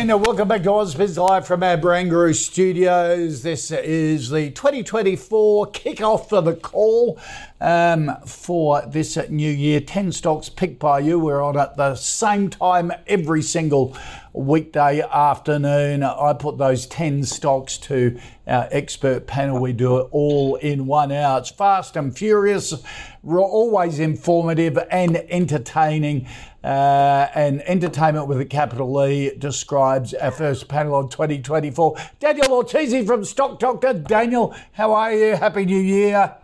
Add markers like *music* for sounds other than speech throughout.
And welcome back to Ausbiz Live from our Barangaroo studios. This is the 2024 kickoff for the call um, for this new year. 10 stocks picked by you. We're on at the same time every single weekday afternoon. I put those 10 stocks to our expert panel. We do it all in one hour. It's fast and furious, always informative and entertaining. Uh, and entertainment with a capital E describes our first panel on 2024. Daniel Ortisi from Stock Doctor. Daniel, how are you? Happy New Year.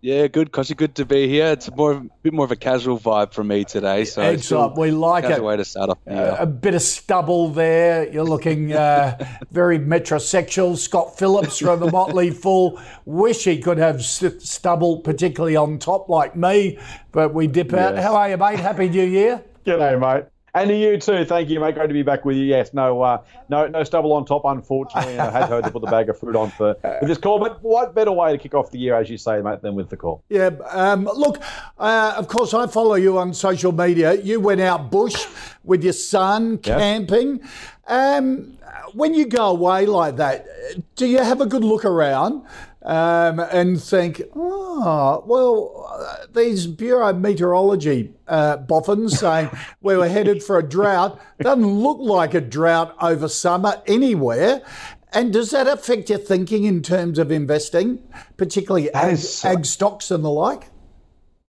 Yeah, good, Kochie. Good to be here. It's more a bit more of a casual vibe for me today. So Excellent. We like it. way to start off. the Uh, a bit of stubble there. You're looking uh, *laughs* very metrosexual. Scott Phillips from the Motley Fool. Wish he could have stubble, particularly on top like me, but we dip out. Yes. How are you, mate? Happy New Year. G'day, mate. And to you too. Thank you, mate. Great to be back with you. Yes, no, uh, no, no stubble on top, unfortunately. I had to, to put the bag of fruit on for, for this call. But what better way to kick off the year, as you say, mate, than with the call? Yeah. Um, look, uh, of course, I follow you on social media. You went out bush with your son Yeah. camping. Um, when you go away like that, do you have a good look around um, and think, oh, well, uh, these Bureau of Meteorology uh, boffins saying we were headed for a drought doesn't look like a drought over summer anywhere. And does that affect your thinking in terms of investing, particularly ag, so- ag stocks and the like?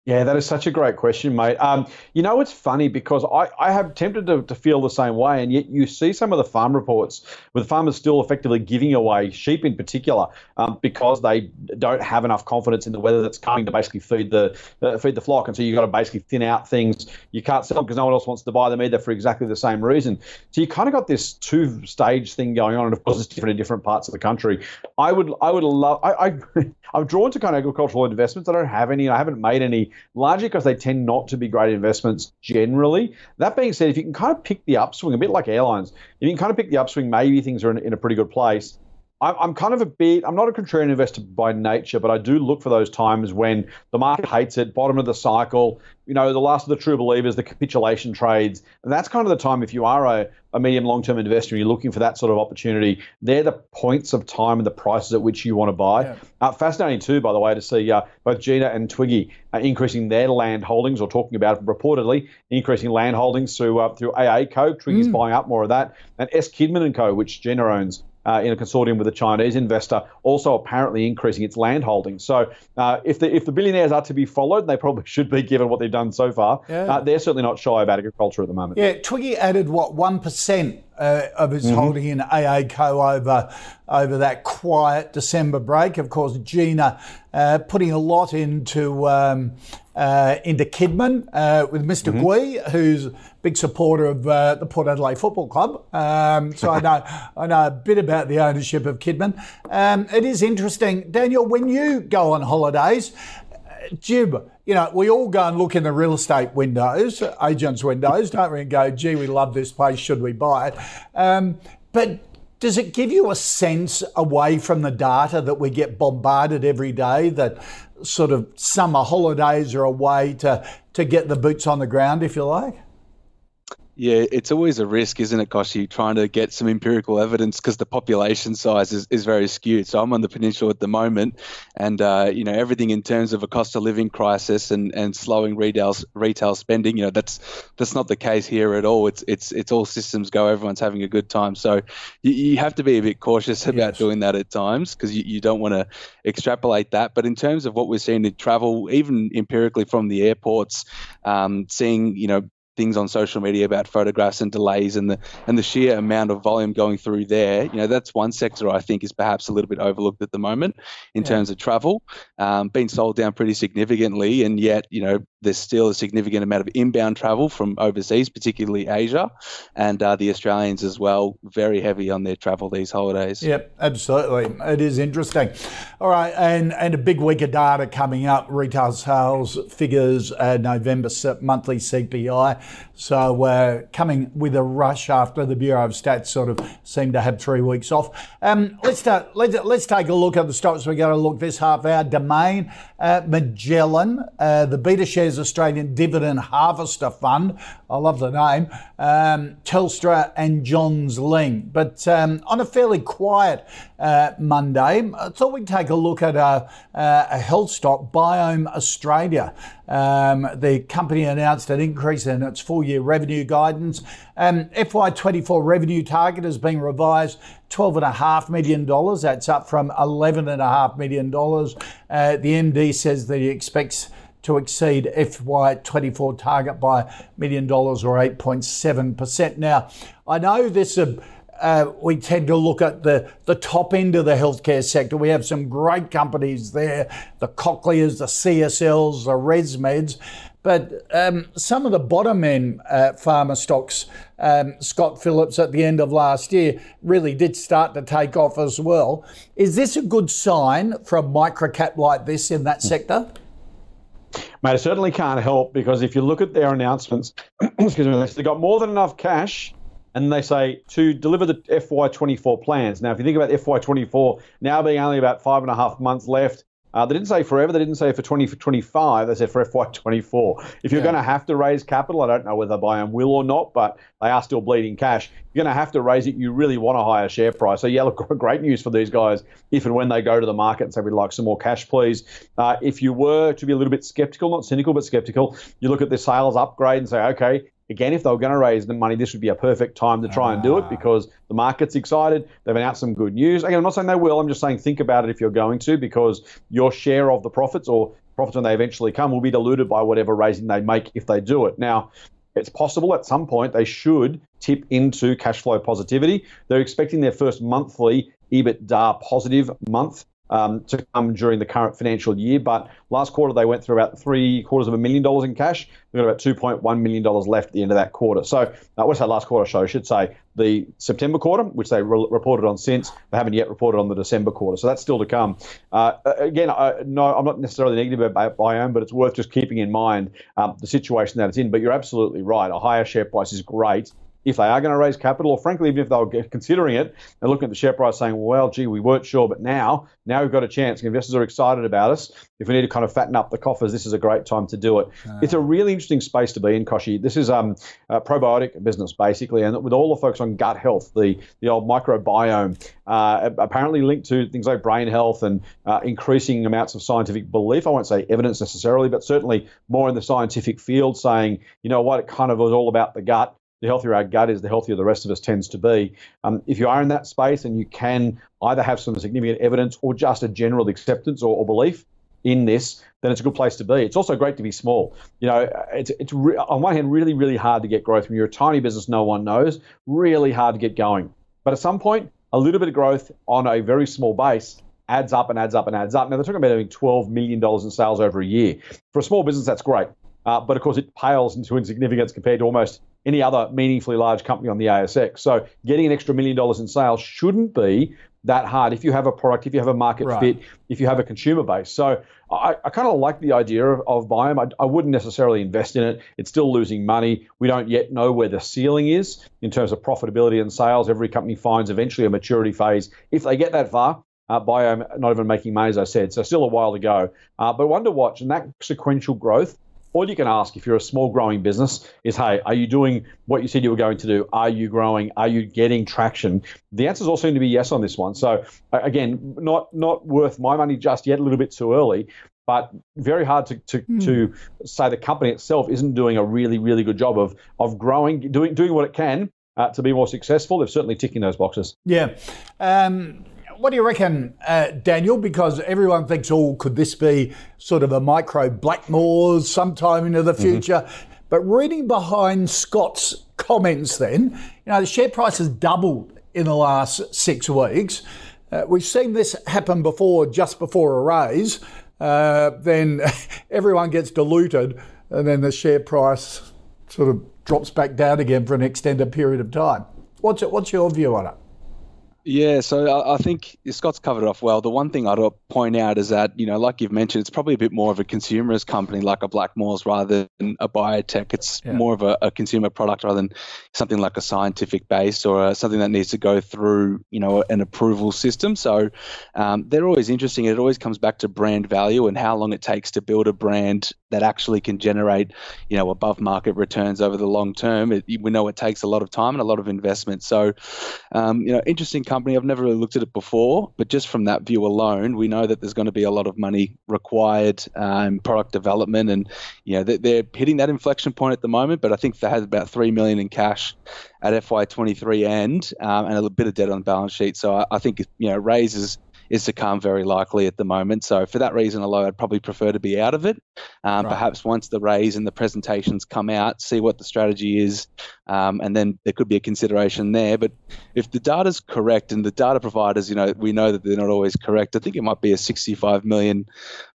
Yeah, that is such a great question, mate. Um, you know, it's funny because I, I have tempted to, to feel the same way, and yet you see some of the farm reports with farmers still effectively giving away sheep in particular um, because they don't have enough confidence in the weather that's coming to basically feed the uh, feed the flock, and so you've got to basically thin out things. You can't sell them because no one else wants to buy them either for exactly the same reason. So you kind of got this two stage thing going on, and of course it's different in different parts of the country. I would I would love I, I *laughs* I'm drawn to kind of agricultural investments. I don't have any. I haven't made any largely because they tend not to be great investments generally. That being said, if you can kind of pick the upswing, a bit like airlines, if you can kind of pick the upswing, maybe things are in, in a pretty good place. I'm, I'm kind of a bit, I'm not a contrarian investor by nature, but I do look for those times when the market hates it, bottom of the cycle, you know, the last of the true believers, the capitulation trades. And that's kind of the time if you are a, a medium long term investor and you're looking for that sort of opportunity, they're the points of time and the prices at which you want to buy. Uh, fascinating, too, by the way, to see uh, both Gina and Twiggy uh, increasing their land holdings or talking about reportedly increasing land holdings through, uh, through AACo. Twiggy's buying up more of that. And S. Kidman and Co., which Gina owns uh, in a consortium with a Chinese investor, also apparently increasing its land holdings. So uh, if the if the billionaires are to be followed, they probably *laughs* should be given what they've done so far. Yeah. Uh, they're certainly not shy about agriculture at the moment. Yeah, Twiggy added what one percent uh, of Mm-hmm. his holding in AACo over over that quiet December break. Of course, Gina uh, putting a lot into um, uh, into Kidman uh, with mister Mm-hmm. Gui, who's a big supporter of uh, the Port Adelaide Football Club. Um, so I know I know a bit about the ownership of Kidman. Um, it is interesting, Daniel, when you go on holidays. Jib, you know, we all go and look in the real estate windows, agents' windows, don't we? And go, gee, we love this place, should we buy it? Um, but does it give you a sense away from the data that we get bombarded every day that sort of summer holidays are a way to, to get the boots on the ground, if you like? Yeah, it's always a risk, isn't it, Kochie, trying to get some empirical evidence because the population size is, is very skewed. So I'm on the peninsula at the moment, and uh, you know everything in terms of a cost of living crisis and, and slowing retail retail spending. You know that's that's not the case here at all. It's it's it's all systems go. Everyone's having a good time. So you, you have to be a bit cautious about Yes. doing that at times because you, you don't want to extrapolate that. But in terms of what we're seeing in travel, even empirically from the airports, um, seeing you know things on social media about photographs and delays and the and the sheer amount of volume going through there, you know, that's one sector I think is perhaps a little bit overlooked at the moment in yeah. terms of travel. Um, being sold down pretty significantly, and yet, you know, there's still a significant amount of inbound travel from overseas, particularly Asia, and uh, the Australians as well, very heavy on their travel these holidays. Yep, absolutely. It is interesting. All right, and, and a big week of data coming up retail sales figures, uh, November monthly CPI. So we're coming with a rush after the Bureau of Stats sort of seemed to have three weeks off. Um, let's, let's, let's take a look at the stocks we're going to look this half hour. Domain, uh, Magellan, uh, the Australian Dividend Harvester Fund. I love the name. Um, Telstra and Johns Lyng. But um, on a fairly quiet uh, Monday, I thought we'd take a look at a, a health stock, Biome Australia. Um, the company announced an increase in its full year revenue guidance. Um, FY24 revenue target has been revised $12.5 million. That's up from $11.5 million. Uh, the MD says that he expects to exceed FY24 target by a million dollars or 8.7%. Now, I know this. Uh, uh, we tend to look at the, the top end of the healthcare sector. We have some great companies there the Cochlears, the CSLs, the ResMeds. But um, some of the bottom end uh, pharma stocks, um, Scott Phillips at the end of last year, really did start to take off as well. Is this a good sign for a microcap like this in that sector? Mate, it certainly can't help because if you look at their announcements, *clears throat* excuse me, they've got more than enough cash and they say to deliver the FY24 plans. Now, if you think about FY24 now being only about five and a half months left, uh, they didn't say forever. They didn't say for 2025. They said for FY24. If you're yeah. going to have to raise capital, I don't know whether Biome will or not, but they are still bleeding cash. You're going to have to raise it. You really want a higher share price. So yeah, look, *laughs* great news for these guys if and when they go to the market and say we'd like some more cash, please. Uh, if you were to be a little bit skeptical, not cynical, but skeptical, you look at the sales upgrade and say, okay, again, if they were going to raise the money, this would be a perfect time to try and do it ah. because the market's excited. They've announced some good news. Again, I'm not saying they will. I'm just saying think about it if you're going to because your share of the profits or profits when they eventually come will be diluted by whatever raising they make if they do it. Now, it's possible at some point they should tip into cash flow positivity. They're expecting their first monthly EBITDA positive month um, to come during the current financial year. But last quarter, they went through about three quarters of a million dollars in cash. We've got about $2.1 million left at the end of that quarter. So, uh, what's that last quarter show? I should say the September quarter, which they re- reported on since. They haven't yet reported on the December quarter. So, that's still to come. Uh, again, I, no, I'm not necessarily negative about Biome, but it's worth just keeping in mind um, the situation that it's in. But you're absolutely right. A higher share price is great if they are going to raise capital, or frankly, even if they were considering it, they're looking at the share price saying, well, gee, we weren't sure, but now, now we've got a chance. Investors are excited about us. If we need to kind of fatten up the coffers, this is a great time to do it. Uh, it's a really interesting space to be in, Kochie. This is um, a probiotic business, basically, and with all the focus on gut health, the, the old microbiome, uh, apparently linked to things like brain health and uh, increasing amounts of scientific belief. I won't say evidence necessarily, but certainly more in the scientific field saying, you know what, it kind of was all about the gut the healthier our gut is, the healthier the rest of us tends to be. Um, if you are in that space and you can either have some significant evidence or just a general acceptance or, or, belief in this, then it's a good place to be. It's also great to be small. You know, it's, it's re- on one hand really, really hard to get growth when you're a tiny business no one knows, really hard to get going. But at some point, a little bit of growth on a very small base adds up and adds up and adds up. Now, they're talking about having $12 million in sales over a year. For a small business, that's great. Uh, but of course, it pales into insignificance compared to almost any other meaningfully large company on the ASX. So getting an extra million dollars in sales shouldn't be that hard if you have a product, if you have a market right. fit, if you have a consumer base. So I, I kind of like the idea of, of Biome. I, I, wouldn't necessarily invest in it. It's still losing money. We don't yet know where the ceiling is in terms of profitability and sales. Every company finds eventually a maturity phase. If they get that far, uh, Biome not even making money, as I said. So still a while to go. Uh, but one to watch, and that sequential growth all you can ask if you're a small growing business is, hey, are you doing what you said you were going to do? Are you growing? Are you getting traction? The answers all seem to be yes on this one. So again, not not worth my money just yet, a little bit too early, but very hard to, to, mm. to say the company itself isn't doing a really, really good job of of growing, doing doing what it can uh, to be more successful. They're certainly ticking those boxes. Yeah. Um, what do you reckon, uh, Daniel? Because everyone thinks, oh, could this be sort of a micro Blackmores sometime into the mm-hmm. future? Mm-hmm. But reading behind Scott's comments, then, you know, the share price has doubled in the last six weeks. Uh, we've seen this happen before, just before a raise. Uh, then *laughs* everyone gets diluted, and then the share price sort of drops back down again for an extended period of time. What's what's your view on it? Yeah, so I think Scott's covered it off well. The one thing I'd point out is that, you know, like you've mentioned, it's probably a bit more of a consumerist company like a Blackmores rather than a biotech. It's yeah. more of a, a, consumer product rather than something like a scientific base or a, something that needs to go through, you know, an approval system. So um, they're always interesting. It always comes back to brand value and how long it takes to build a brand that actually can generate, you know, above market returns over the long term. It, we know it takes a lot of time and a lot of investment. So, um, you know, interesting company. I've never really looked at it before, but just from that view alone, we know that there's going to be a lot of money required um, product development, and you know, they're, hitting that inflection point at the moment. But I think they had about three million in cash at FY23 end um, and a little bit of debt on the balance sheet. So I, I think you know raises is to come very likely at the moment. So for that reason alone, I'd probably prefer to be out of it. Um, right. Perhaps once the raise and the presentations come out, see what the strategy is, um, and then there could be a consideration there. But if the data's correct and the data providers, you know, we know that they're not always correct. I think it might be a 65 million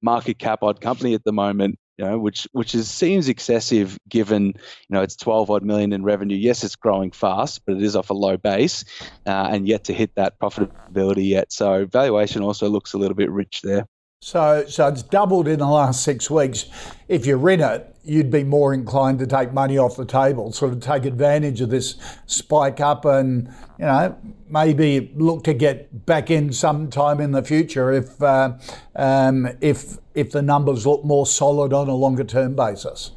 market cap odd company at the moment you know, which which is seems excessive given you know it's 12 odd million in revenue. Yes, it's growing fast, but it is off a low base, uh, and yet to hit that profitability yet. So valuation also looks a little bit rich there. So, so it's doubled in the last six weeks. If you're in it, you'd be more inclined to take money off the table, sort of take advantage of this spike up, and you know maybe look to get back in sometime in the future if uh, um, if if the numbers look more solid on a longer term basis.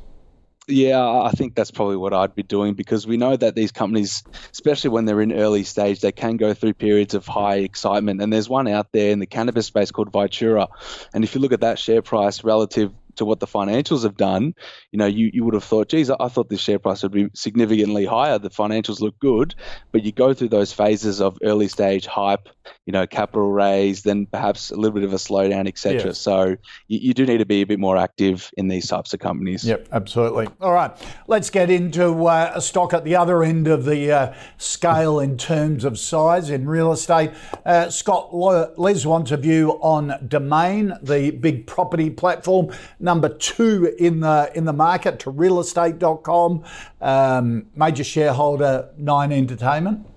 Yeah, I think that's probably what I'd be doing because we know that these companies, especially when they're in early stage, they can go through periods of high excitement. And there's one out there in the cannabis space called Vitura. And if you look at that share price relative to what the financials have done, you know, you, you would have thought, geez, I thought this share price would be significantly higher. The financials look good, but you go through those phases of early stage hype, you know, capital raise, then perhaps a little bit of a slowdown, etc. Yes. So you, you, do need to be a bit more active in these types of companies. Yep, absolutely. All right, let's get into uh, a stock at the other end of the uh, scale in terms of size in real estate. Uh, Scott, Les wants a view on Domain, the big property platform number two in the in the market to realestate.com. Um, major shareholder Nine Entertainment.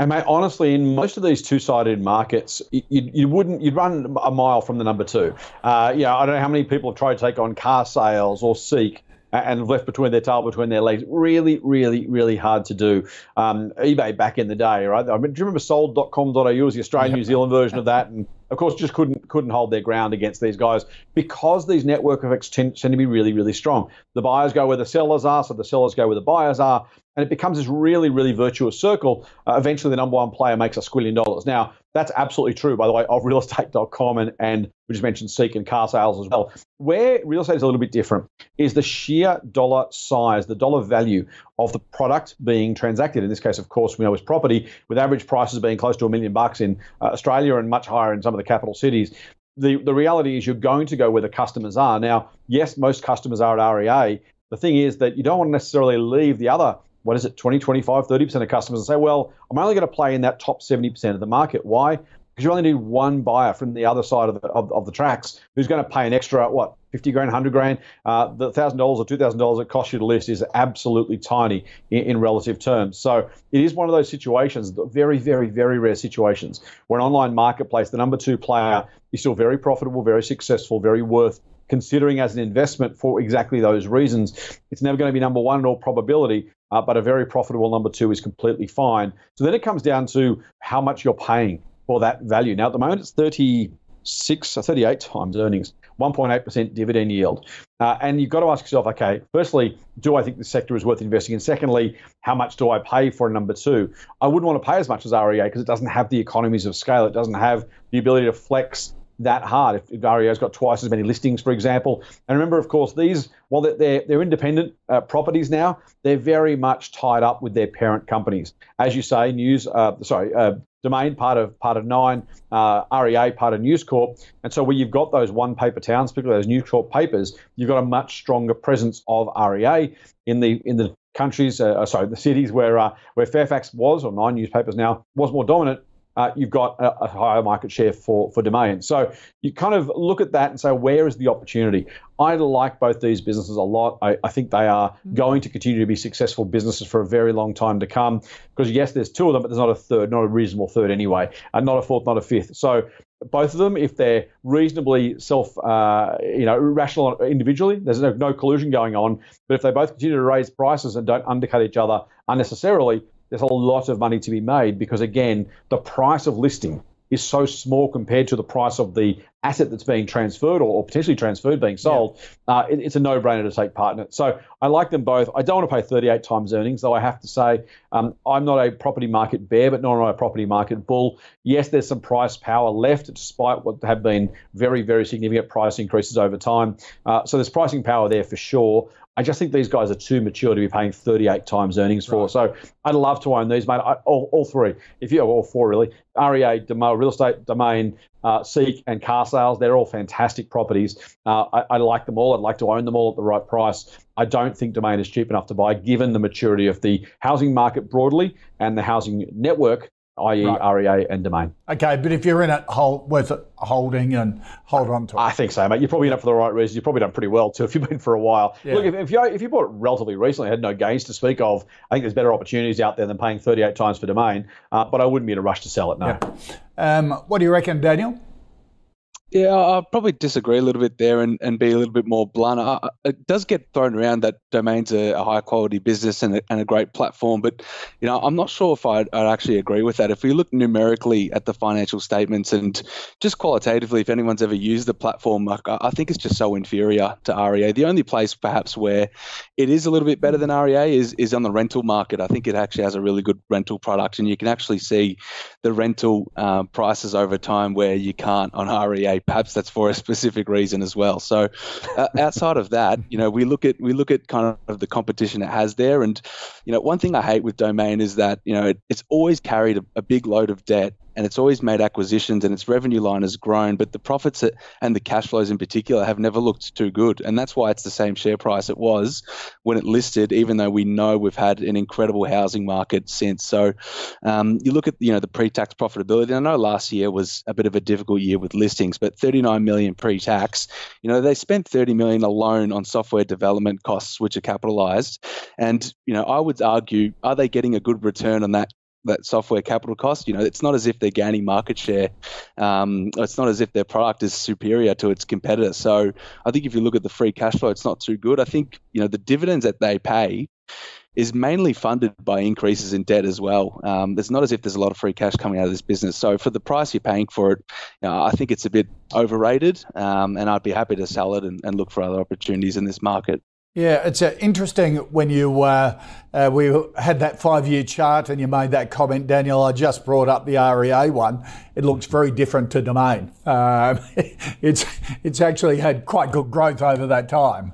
And mate, honestly, in most of these two-sided markets, you, you wouldn't you'd run a mile from the number two. Uh, yeah, I don't know how many people have tried to take on car sales or Seek and left between their tail between their legs. Really, really, really hard to do. Um, eBay back in the day, right? I mean, do you remember sold.com.au was the Australian New Zealand version of that? And of course, just couldn't couldn't hold their ground against these guys because these network effects tend, tend to be really, really strong. The buyers go where the sellers are, so the sellers go where the buyers are, and it becomes this really, really virtuous circle. Uh, eventually, the number one player makes a squillion dollars. Now, that's absolutely true, by the way, of realestate.com and, and we just mentioned Seek and car sales as well. Where real estate is a little bit different is the sheer dollar size, the dollar value of the product being transacted. In this case, of course, we know is property, with average prices being close to a million bucks in uh, Australia and much higher in some of the capital cities. The, the reality is you're going to go where the customers are. Now, yes, most customers are at REA. The thing is that you don't want to necessarily leave the other what is it, 20, 25, 30% of customers and say, well, I'm only going to play in that top 70% of the market. Why? Because you only need one buyer from the other side of the, of, of the tracks who's going to pay an extra, what, 50 grand, 100 grand. Uh, the $1,000 or $2,000 it costs you to list is absolutely tiny in, in, relative terms. So it is one of those situations, very, very, very rare situations, where an online marketplace, the number two player, is still very profitable, very successful, very worth considering as an investment for exactly those reasons. It's never going to be number one in all probability, uh, but a very profitable number two is completely fine. So then it comes down to how much you're paying for that value. Now, at the moment, it's 36 or 38 times earnings, 1.8% dividend yield. Uh, and you've got to ask yourself, okay, firstly, do I think the sector is worth investing in? Secondly, how much do I pay for a number two? I wouldn't want to pay as much as REA because it doesn't have the economies of scale. It doesn't have the ability to flex that hard. If, if REA's got twice as many listings, for example, and remember, of course, these while they're they're independent uh, properties now, they're very much tied up with their parent companies. As you say, News, uh, sorry, uh, Domain part of part of Nine, uh, REA part of News Corp, and so where you've got those one paper towns, particularly those News Corp papers, you've got a much stronger presence of REA in the in the countries, uh, sorry, the cities where uh, where Fairfax was or Nine newspapers now was more dominant uh, you've got a, a, higher market share for, for domain. So you kind of look at that and say, where is the opportunity? I like both these businesses a lot. I, I think they are mm-hmm. going to continue to be successful businesses for a very long time to come. Because yes, there's two of them, but there's not a third, not a reasonable third anyway, and not a fourth, not a fifth. So both of them, if they're reasonably self, uh, you know, rational individually, there's no, no collusion going on. But if they both continue to raise prices and don't undercut each other unnecessarily, there's a lot of money to be made because, again, the price of listing is so small compared to the price of the asset that's being transferred or, or potentially transferred being sold. Yeah. Uh, it, it's a no-brainer to take part in it. So I like them both. I don't want to pay 38 times earnings, though I have to say um, I'm not a property market bear, but nor am I a property market bull. Yes, there's some price power left, despite what have been very, very significant price increases over time. Uh, so there's pricing power there for sure. I just think these guys are too mature to be paying 38 times earnings for. Right. So I'd love to own these, mate. I, all, all three, if you have all four really. REA, Domain, Real Estate Domain, uh, Seek, and Car Sales, they're all fantastic properties. Uh, I, I, like them all. I'd like to own them all at the right price. I don't think Domain is cheap enough to buy, given the maturity of the housing market broadly and the housing network i.e., right. REA and Domain. Okay, but if you're in it, hold, worth it holding and hold on to it. I think so, mate. You're probably in it for the right reasons. You've probably done pretty well too if you've been for a while. Yeah. Look, if, if, you if you bought it relatively recently, had no gains to speak of, I think there's better opportunities out there than paying 38 times for Domain. Uh, but I wouldn't be in a rush to sell it. No. Yeah. Um, what do you reckon, Daniel? Yeah, I'll probably disagree a little bit there and, and be a little bit more blunt. I, it does get thrown around that Domain's a, a high quality business and a, and a, great platform, but you know I'm not sure if I'd, I'd, actually agree with that. If we look numerically at the financial statements and just qualitatively, if anyone's ever used the platform, I, I think it's just so inferior to REA. The only place perhaps where it is a little bit better than REA is is on the rental market. I think it actually has a really good rental product, and you can actually see the rental uh, prices over time where you can't on REA perhaps that's for a specific reason as well. So uh, outside of that, you know, we look at we look at kind of the competition it has there, and you know, one thing I hate with Domain is that you know it, it's always carried a, a big load of debt and it's always made acquisitions and its revenue line has grown, but the profits and the cash flows in particular have never looked too good. And that's why it's the same share price it was when it listed, even though we know we've had an incredible housing market since. So um, you look at you know the pre-tax profitability. I know last year was a bit of a difficult year with listings, but 39 million pre-tax. You know they spent 30 million alone on software development costs, which are capitalized. And you know I would argue, are they getting a good return on that that software capital cost. You know, it's not as if they're gaining market share. Um, it's not as if their product is superior to its competitor. So I think if you look at the free cash flow, it's not too good. I think you know the dividends that they pay is mainly funded by increases in debt as well. Um, it's not as if there's a lot of free cash coming out of this business. So for the price you're paying for it, you know, I think it's a bit overrated, um, and I'd be happy to sell it and, and look for other opportunities in this market. Yeah, it's uh, interesting when you uh, uh, we had that five-year chart and you made that comment, Daniel. I just brought up the REA one. It looks very different to Domain. Um, *laughs* it's it's actually had quite good growth over that time.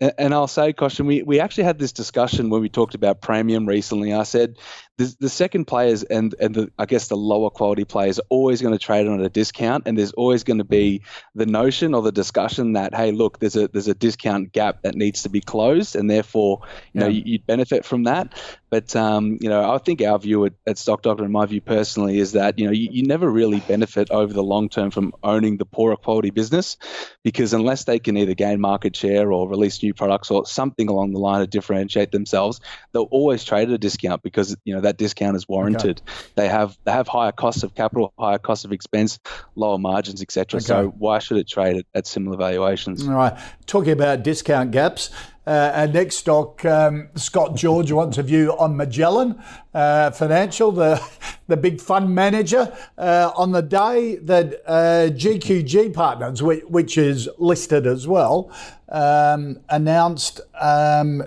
And I'll say, Koshin, we, we actually had this discussion when we talked about Praemium recently. I said the, the second players and and the, I guess the lower quality players are always going to trade on a discount, and there's always going to be the notion or the discussion that hey, look, there's a there's a discount gap that needs to be closed, and therefore you yeah. know you, would benefit from that. But um, you know, I think our view at, at Stock Doctor, and my view personally, is that you know you, you never really benefit over the long term from owning the poorer quality business, because unless they can either gain market share or release new products or something along the line to differentiate themselves, they'll always trade at a discount because you know that discount is warranted. Okay. They have they have higher costs of capital, higher costs of expense, lower margins, etc. Okay. So why should it trade at, at, similar valuations? All right. Talking about discount gaps. Uh, our next stock, um, Scott George wants a view on Magellan uh, Financial, the *laughs* the big fund manager. Uh, on the day that GQG uh, Partners, which, which, is listed as well, um, announced um,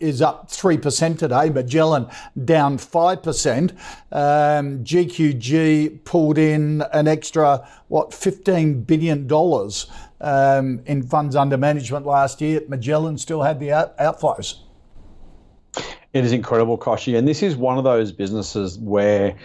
is up 3% today, Magellan down 5%. Um, GQG pulled in an extra, what, $15 billion um, in funds under management last year. Magellan still had the out- outflows. It is incredible, Kochie. And this is one of those businesses where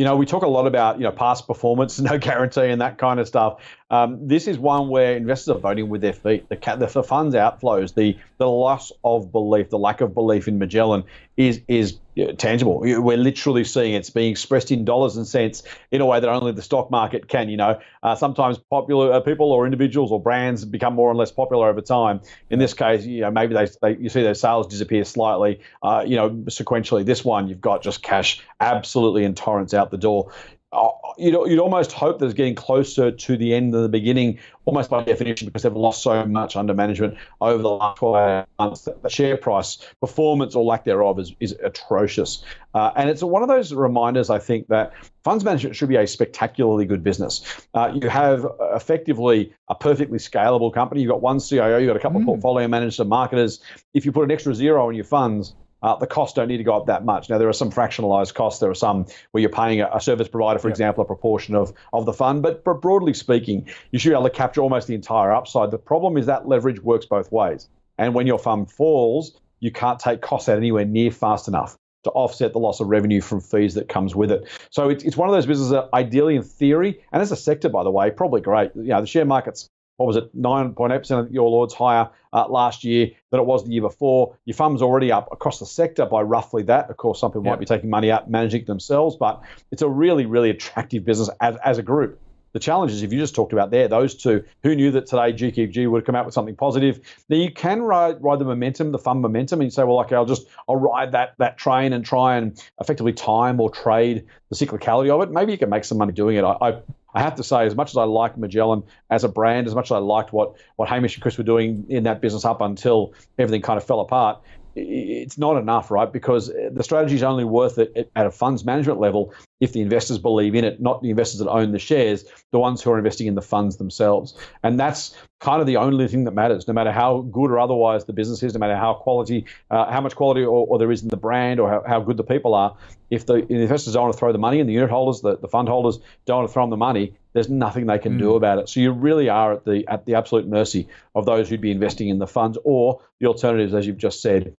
you know, we talk a lot about you know past performance, *laughs* no guarantee, and that kind of stuff. Um, this is one where investors are voting with their feet. The, the, the funds outflows, the the loss of belief, the lack of belief in Magellan is is tangible. We're literally seeing it's being expressed in dollars and cents in a way that only the stock market can. You know, uh, sometimes popular uh, people or individuals or brands become more and less popular over time. In this case, you know, maybe they, they you see their sales disappear slightly. Uh, you know, sequentially. This one, you've got just cash absolutely in torrents out the door. Uh, you'd, you'd almost hope that it's getting closer to the end of the beginning, almost by definition, because they've lost so much under management over the last 12 months. The share price performance or lack thereof is, is atrocious. Uh, and it's one of those reminders, I think, that funds management should be a spectacularly good business. Uh, you have effectively a perfectly scalable company. You've got one CIO, you've got a couple mm. of portfolio managers and marketers. If you put an extra zero on your funds, uh, the costs don't need to go up that much. Now, there are some fractionalized costs. There are some where you're paying a, a service provider, for example, a proportion of, of the fund. But, but broadly speaking, you should be able to capture almost the entire upside. The problem is that leverage works both ways. And when your fund falls, you can't take costs out anywhere near fast enough to offset the loss of revenue from fees that comes with it. So it's, it's one of those businesses that ideally in theory, and as a sector, by the way, probably great. You know, the share market's what was it, 9.8% of your Lords higher uh, last year than it was the year before. Your fund's already up across the sector by roughly that. Of course, some people might be taking money out, managing it themselves, but it's a really, really attractive business as, as a group. The challenge is if you just talked about there, those two, who knew that today GQG would come out with something positive? Now you can ride ride the momentum, the fund momentum, and you say, well, okay, I'll just I'll ride that that train and try and effectively time or trade the cyclicality of it. Maybe you can make some money doing it. I, I I have to say, as much as I like Magellan as a brand, as much as I liked what, what Hamish and Chris were doing in that business up until everything kind of fell apart, it's not enough, right? Because the strategy is only worth it at a funds management level if the investors believe in it, not the investors that own the shares, the ones who are investing in the funds themselves. And that's kind of the only thing that matters, no matter how good or otherwise the business is, no matter how quality, uh, how much quality or, or, there is in the brand or how, how good the people are. If the investors don't want to throw the money in, the unit holders, the, the fund holders don't want to throw them the money, there's nothing they can mm. do about it. So you really are at the at the absolute mercy of those who'd be investing in the funds or the alternatives, as you've just said,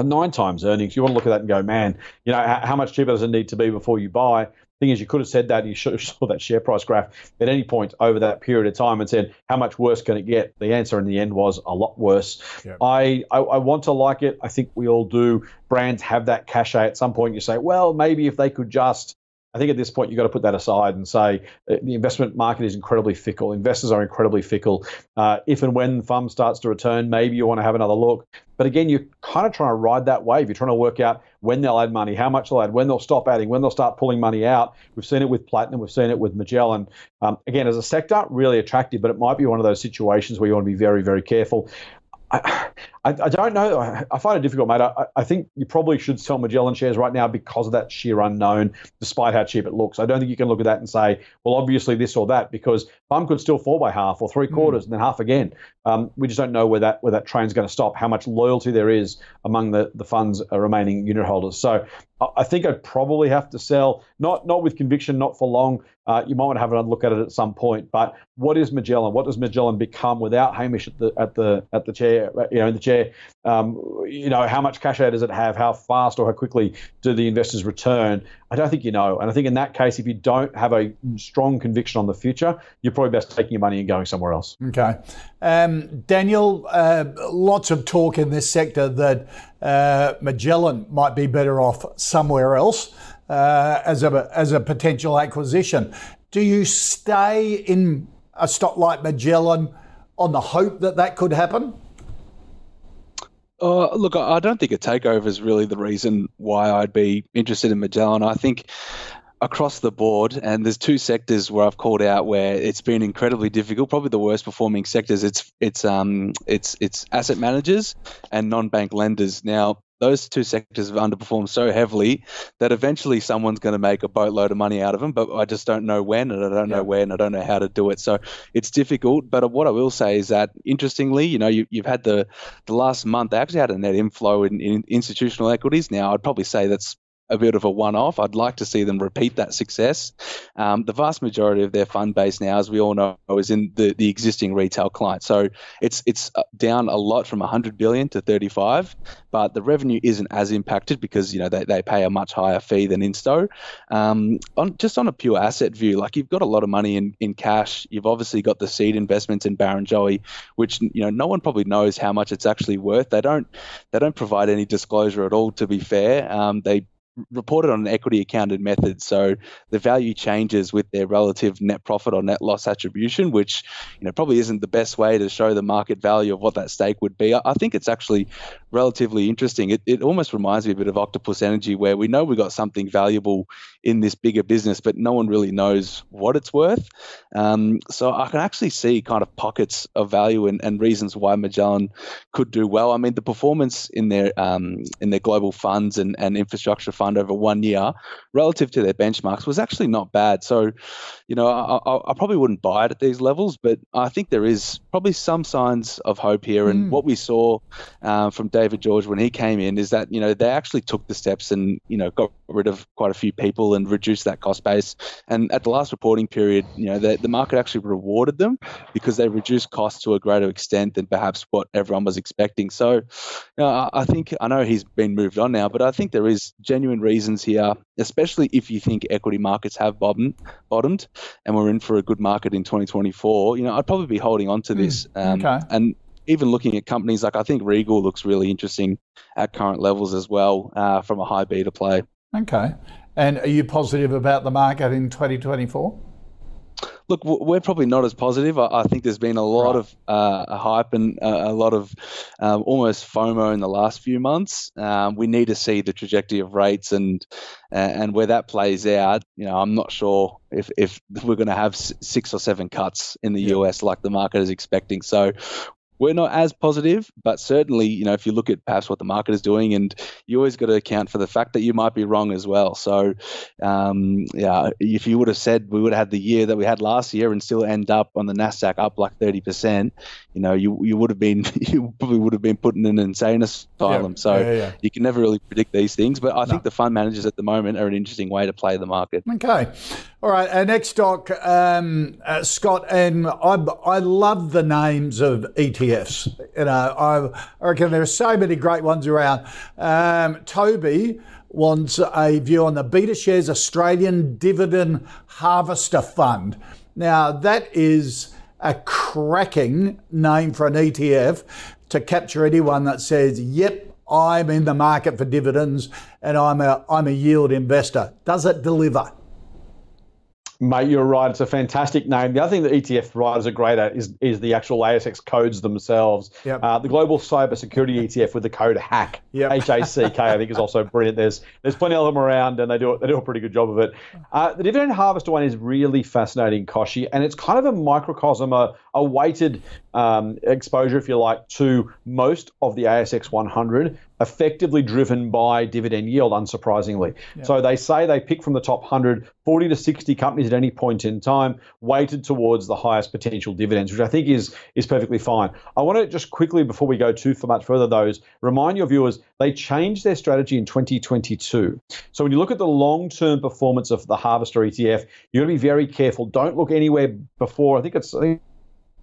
nine times earnings, you want to look at that and go, man, you know, how, much cheaper does it need to be before you buy? Thing is, you could have said that, you should have *laughs* saw that share price graph at any point over that period of time and said, how much worse can it get? The answer in the end was a lot worse. I, I, I want to like it. I think we all do. Brands have that cachet at some point. You say, well, maybe if they could just I think at this point you've got to put that aside and say uh, the investment market is incredibly fickle. Investors are incredibly fickle. Uh, if and when fund starts to return, maybe you want to have another look. But again, you're kind of trying to ride that wave. You're trying to work out when they'll add money, how much they'll add, when they'll stop adding, when they'll start pulling money out. We've seen it with Platinum, we've seen it with Magellan. Um, again, as a sector, really attractive, but it might be one of those situations where you want to be very, very careful. I, I, don't know. I, find it difficult, mate. I, I, think you probably should sell Magellan shares right now because of that sheer unknown, despite how cheap it looks. I don't think you can look at that and say, well, obviously this or that, because FUM could still fall by half or three quarters mm. and then half again. Um, we just don't know where that where that train's going to stop, how much loyalty there is among the, the fund's remaining unit holders. So I think I'd probably have to sell, not not with conviction, not for long. Uh, you might want to have another look at it at some point. But what is Magellan? What does Magellan become without Hamish at the at the at the chair? You know, in the chair. Um, you know, how much cash out does it have? How fast or how quickly do the investors return? I don't think you know. And I think in that case, if you don't have a strong conviction on the future, you're probably best taking your money and going somewhere else. Okay, um, Daniel. Uh, lots of talk in this sector that uh, Magellan might be better off somewhere else uh, as a as a potential acquisition. Do you stay in a stock like Magellan on the hope that that could happen? Uh, look, I don't think a takeover is really the reason why I'd be interested in Magellan. I think across the board, and there's two sectors where I've called out where it's been incredibly difficult. Probably the worst performing sectors. It's it's um it's it's asset managers and non-bank lenders. Now, those two sectors have underperformed so heavily that eventually someone's going to make a boatload of money out of them. But I just don't know when, and I don't know where, and I don't know how to do it. So it's difficult. But what I will say is that interestingly, you know, you, have had the the last month they actually had a net inflow in, in institutional equities. Now I'd probably say that's a bit of a one off. I'd like to see them repeat that success. Um, the vast majority of their fund base now, as we all know, is in the, the existing retail client. So it's it's uh, down a lot from 100 billion to 35, but the revenue isn't as impacted because you know they, they pay a much higher fee than Insto. Um, on just on a pure asset view, like you've got a lot of money in, in cash. You've obviously got the seed investments in Barrenjoey, which you know no one probably knows how much it's actually worth. They don't they don't provide any disclosure at all. To be fair, um, they reported on an equity accounted method. So the value changes with their relative net profit or net loss attribution, which you know probably isn't the best way to show the market value of what that stake would be. I think it's actually relatively interesting. It, it almost reminds me a bit of Octopus Energy, where we know we've got something valuable in this bigger business, but no one really knows what it's worth. Um, so I can actually see kind of pockets of value and, and, reasons why Magellan could do well. I mean, the performance in their um, in their global funds and, and infrastructure fund over one year relative to their benchmarks was actually not bad. So, you know, I, I, I probably wouldn't buy it at these levels, but I think there is probably some signs of hope here. And mm. what we saw uh, from David George when he came in is that you know they actually took the steps and you know got rid of quite a few people and reduced that cost base. And at the last reporting period, you know, the, the market actually rewarded them because they reduced costs to a greater extent than perhaps what everyone was expecting. So, you know, I think I know he's been moved on now, but I think there is genuine reasons here, especially if you think equity markets have bottomed, bottomed, and we're in for a good market in 2024. You know, I'd probably be holding on to this. Um, okay. And even looking at companies like I think Regal looks really interesting at current levels as well uh, from a high beta play. Okay. And are you positive about the market in 2024? Look, we're probably not as positive. I think there's been a lot right. of uh, hype and uh, a lot of um, almost FOMO in the last few months. Um, we need to see the trajectory of rates and and where that plays out. You know, I'm not sure if if we're going to have six or seven cuts in the. US like the market is expecting. So we're not as positive, but certainly, you know, if you look at perhaps what the market is doing, and you always got to account for the fact that you might be wrong as well. So, um, yeah, if you would have said we would have had the year that we had last year and still end up on the Nasdaq up like thirty percent, you know, you you would have been *laughs* you probably would have been put in an insane asylum. Yeah, so yeah, yeah. you can never really predict these things. But I no. think the fund managers at the moment are an interesting way to play the market. Okay, all right. Our next stock, um, uh, Scott, and I I love the names of ETFs. You know, I reckon there are so many great ones around. Um, Toby wants a view on the BetaShares Australian Dividend Harvester Fund. Now, that is a cracking name for an ETF to capture anyone that says, yep, I'm in the market for dividends and I'm a, I'm a yield investor. Does it deliver? Mate, you're right. It's a fantastic name. The other thing that ETF writers are great at is, is the actual ASX codes themselves. Yep. Uh, the Global Cyber Security ETF with the code HACK, yep. H A C K, I think is also brilliant. There's there's plenty of them around, and they do they do a pretty good job of it. Uh, the dividend harvester one is really fascinating, Kochie, and it's kind of a microcosm, a, a weighted um, exposure, if you like, to most of the ASX 100, effectively driven by dividend yield, unsurprisingly. Yeah. So they say they pick from the top 100, 40 to 60 companies at any point in time, weighted towards the highest potential dividends, which I think is is perfectly fine. I want to just quickly, before we go too much further, those remind your viewers they changed their strategy in 2022. So when you look at the long-term performance of the Harvester ETF, you're going to be very careful. Don't look anywhere before. I think it's. I think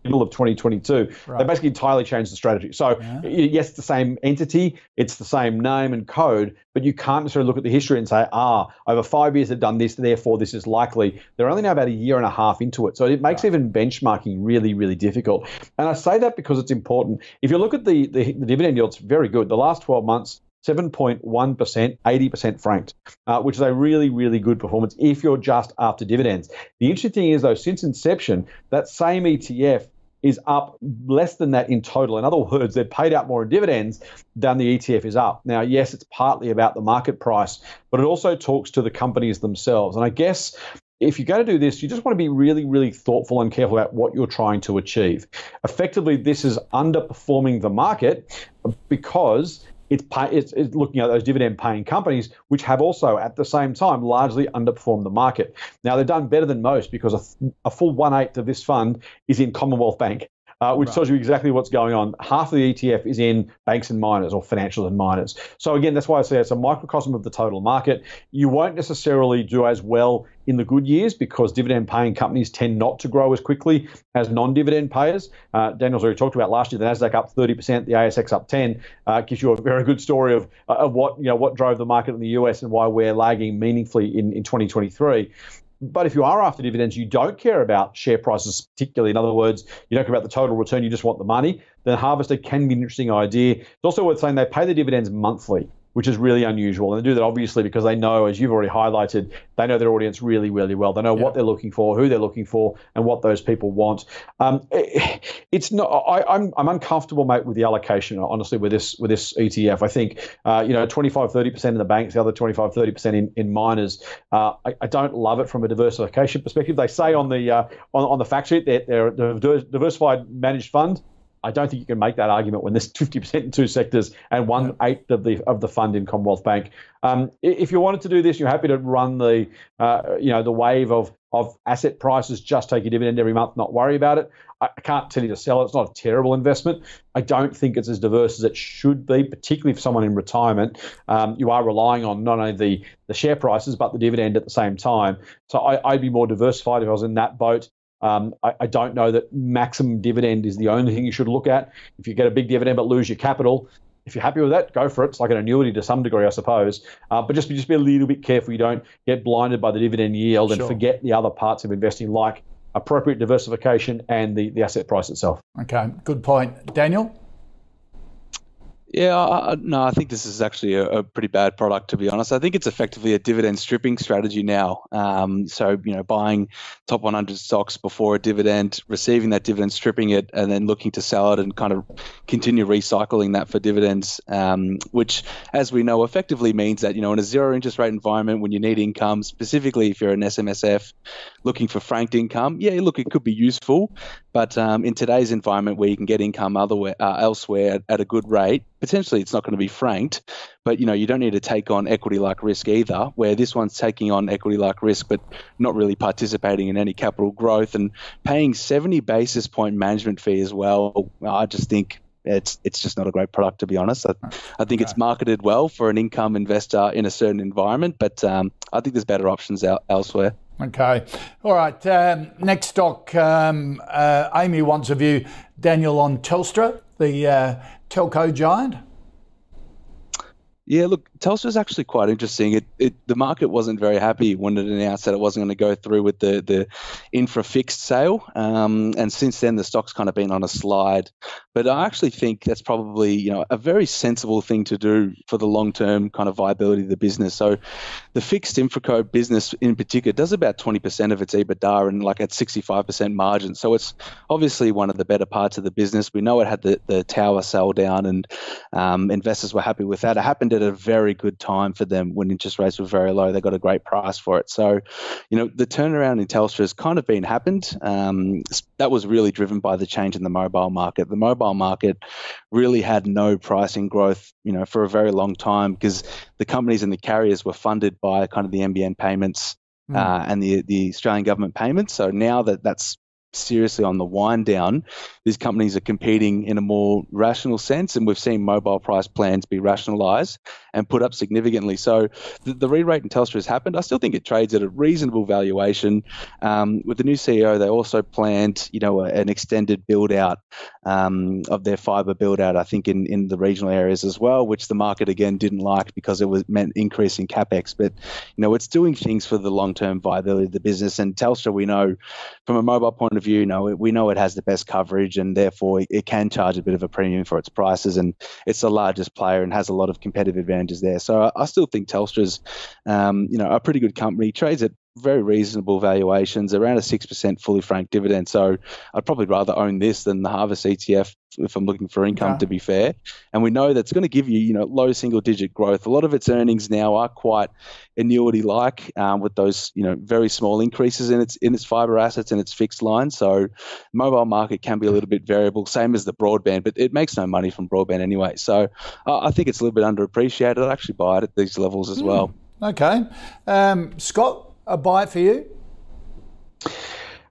middle of 2022. Right. They basically entirely changed the strategy. So, yeah. yes, it's the same entity, it's the same name and code, but you can't necessarily look at the history and say, ah, over five years they've done this, therefore this is likely. They're only now about a year and a half into it. So, it makes right. even benchmarking really, really difficult. And I say that because it's important. If you look at the, the, the dividend yield, it's very good. The last 12 months, 7.1%, 80% franked, uh, which is a really, really good performance if you're just after dividends. The interesting thing is, though, since inception, that same ETF is up less than that in total. In other words, they've paid out more in dividends than the ETF is up. Now, yes, it's partly about the market price, but it also talks to the companies themselves. And I guess if you're going to do this, you just want to be really, really thoughtful and careful about what you're trying to achieve. Effectively, this is underperforming the market because it's, pay, it's, it's looking at those dividend paying companies, which have also at the same time largely underperformed the market. Now they've done better than most because a, a full one eighth of this fund is in Commonwealth Bank uh, which right. tells you exactly what's going on. Half of the ETF is in banks and miners or financials and miners. So again, that's why I say it's a microcosm of the total market. You won't necessarily do as well in the good years because dividend paying companies tend not to grow as quickly as non dividend payers. Uh, Daniel's already talked about last year the Nasdaq up 30%, the ASX up 10. Uh, gives you a very good story of uh, of what you know what drove the market in the US and why we're lagging meaningfully in, in 2023. But if you are after dividends, you don't care about share prices, particularly. In other words, you don't care about the total return, you just want the money, then Harvester can be an interesting idea. It's also worth saying they pay the dividends monthly which is really unusual. And they do that obviously because they know, as you've already highlighted, they know their audience really, really well. They know yeah. what they're looking for, who they're looking for, and what those people want. Um, it, it's not. I, am I'm, I'm uncomfortable, mate, with the allocation. Honestly, with this with this ETF, I think uh, you know 25, 30 percent in the banks, the other 25, 30 percent in in miners. Uh, I, I, don't love it from a diversification perspective. They say on the uh, on, on the fact sheet that they're a diversified managed fund. I don't think you can make that argument when there's *laughs* 50% in two sectors and one eighth of the of the fund in Commonwealth Bank. Um, if you wanted to do this, you're happy to run the uh, you know the wave of of asset prices, just take your dividend every month, not worry about it. I, can't tell you to sell it. It's not a terrible investment. I don't think it's as diverse as it should be, particularly for someone in retirement. Um, you are relying on not only the, the share prices, but the dividend at the same time. So I, I'd be more diversified if I was in that boat. Um, I, I, don't know that maximum dividend is the only thing you should look at. If you get a big dividend but lose your capital, if you're happy with that, go for it. It's like an annuity to some degree, I suppose. Uh, but just be, just be a little bit careful. You don't get blinded by the dividend yield and forget the other parts of investing, like appropriate diversification and the, the asset price itself. Okay, good point. Daniel? Yeah, I, no, I think this is actually a, a, pretty bad product to be honest. I think it's effectively a dividend stripping strategy now. Um, so you know, buying top 100 stocks before a dividend, receiving that dividend, stripping it, and then looking to sell it and kind of continue recycling that for dividends. Um, which, as we know, effectively means that you know, in a zero interest rate environment, when you need income, specifically if you're an SMSF looking for franked income, yeah, look, it could be useful. But um, in today's environment, where you can get income otherwhere, uh, elsewhere at, at a good rate potentially it's not going to be franked, but you know you don't need to take on equity-like risk either. Where this one's taking on equity-like risk, but not really participating in any capital growth and paying 70 basis point management fee as well. I just think it's it's just not a great product to be honest. I, I think it's marketed well for an income investor in a certain environment, but um, I think there's better options out elsewhere. Okay. All right. Um, next stock, um, uh, Amy wants a view, Daniel, on Telstra, the uh, telco giant. Yeah, look, Telstra is actually quite interesting. It, it, the market wasn't very happy when it announced that it wasn't going to go through with the the infra fixed sale, um, and since then the stock's kind of been on a slide. But I actually think that's probably you know a very sensible thing to do for the long term kind of viability of the business. So, the fixed infraco business in particular does about twenty percent of its EBITDA and like at sixty five percent margin. So it's obviously one of the better parts of the business. We know it had the the tower sell down, and um, investors were happy with that. It happened at a very good time for them when interest rates were very low. They got a great price for it. So, you know, the turnaround in Telstra has kind of been happened. Um, that was really driven by the change in the mobile market. The mobile market really had no pricing growth, you know, for a very long time because the companies and the carriers were funded by kind of the NBN payments hmm. uh, and the the Australian government payments. So now that that's seriously on the wind down, these companies are competing in a more rational sense, and we've seen mobile price plans be rationalised and put up significantly. So the, the re-rate in Telstra has happened. I still think it trades at a reasonable valuation. Um, with the new CEO, they also planned, you know, an extended build out um, of their fibre build out. I think in in the regional areas as well, which the market again didn't like because it was meant increasing capex. But you know, it's doing things for the long term viability of the business. And Telstra, we know from a mobile point of view, you know, we know it has the best coverage and therefore it can charge a bit of a premium for its prices. And it's the largest player and has a lot of competitive advantages there. So I still think Telstra's, um, you know, a pretty good company. Trades at very reasonable valuations, around a six percent fully franked dividend. So I'd probably rather own this than the Harvest ETF if I'm looking for income, to be fair. And we know that's going to give you, you know, low single digit growth. A lot of its earnings now are quite annuity like, um, with those, you know, very small increases in its in its fiber assets and its fixed line. So, mobile market can be a little bit variable, same as the broadband, but it makes no money from broadband anyway. So, uh, I think it's a little bit underappreciated. I'd actually buy it at these levels as mm. well. Okay, um, Scott, a buy for you.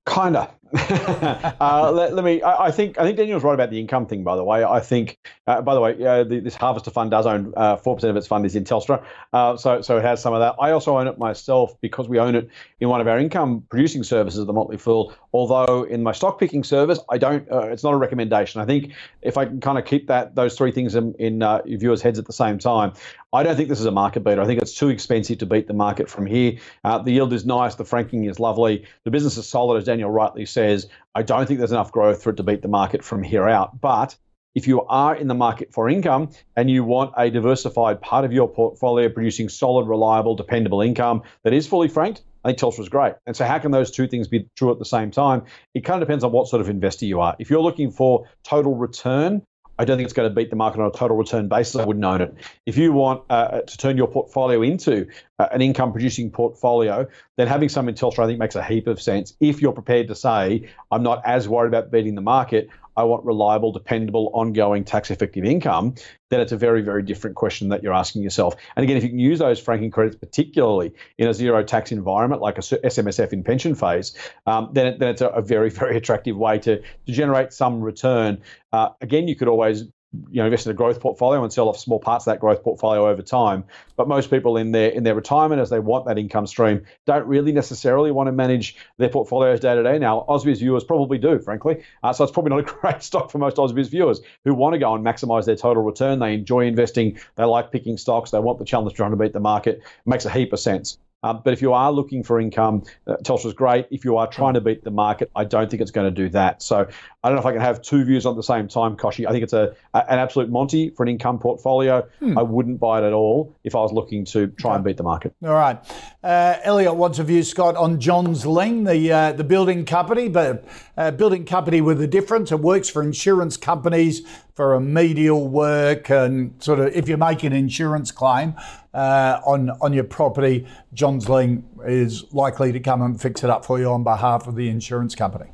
Kinda. Uh, let, let, me. I, I, think I think Daniel's right about the income thing. By the way, I think. Uh, by the way, uh, the, this Harvester fund does own uh, four percent of its fund is in Telstra, uh, so so it has some of that. I also own it myself because we own it in one of our income producing services, the Motley Fool. Although in my stock picking service, I don't. Uh, it's not a recommendation. I think if I can kind of keep that those three things in, in viewers' heads at the same time, I don't think this is a market beater. I think it's too expensive to beat the market from here. The yield is nice, the franking is lovely, the business is solid, as Daniel rightly says. I don't think there's enough growth for it to beat the market from here out. But if you are in the market for income and you want a diversified part of your portfolio producing solid, reliable, dependable income that is fully franked, I think Telstra is great. And so, how can those two things be true at the same time? It kind of depends on what sort of investor you are. If you're looking for total return, I don't think it's going to beat the market on a total return basis. I wouldn't own it. If you want uh, to turn your portfolio into uh, an income producing portfolio, then having some in Telstra I think makes a heap of sense. If you're prepared to say, I'm not as worried about beating the market, I want reliable, dependable, ongoing tax effective income, then it's a very, very different question that you're asking yourself. And again, if you can use those franking credits, particularly in a zero tax environment like a SMSF in pension phase, um, then, it, then it's a, very, *laughs* very attractive way to, to generate some return. Uh, again, you could always you know invest in a growth portfolio and sell off small parts of that growth portfolio over time. But most people in their in their retirement, as they want that income stream, don't really necessarily want to manage their portfolios day to day. Now, Ausbiz viewers probably do, frankly. Uh, so it's probably not a *laughs* great stock for most Ausbiz viewers who want to go and maximize their total return. They enjoy investing. They like picking stocks. They want the challenge trying to beat the market. It makes a heap of sense. Um, but if you are looking for income, uh, Telstra's great. If you are trying to beat the market, I don't think it's going to do that. So I don't know if I can have two views on the same time, Kochie. I think it's a, a an absolute Monty for an income portfolio. Hmm. I wouldn't buy it at all if I was looking to try and beat the market. All right. Uh, Elliot, what's your view, Scott, on Johns Lyng, the uh, the building company, but uh, building company with a difference. It works for insurance companies for remedial work and sort of if you make an insurance claim uh, on on your property, Johns Lyng is likely to come and fix it up for you on behalf of the insurance company.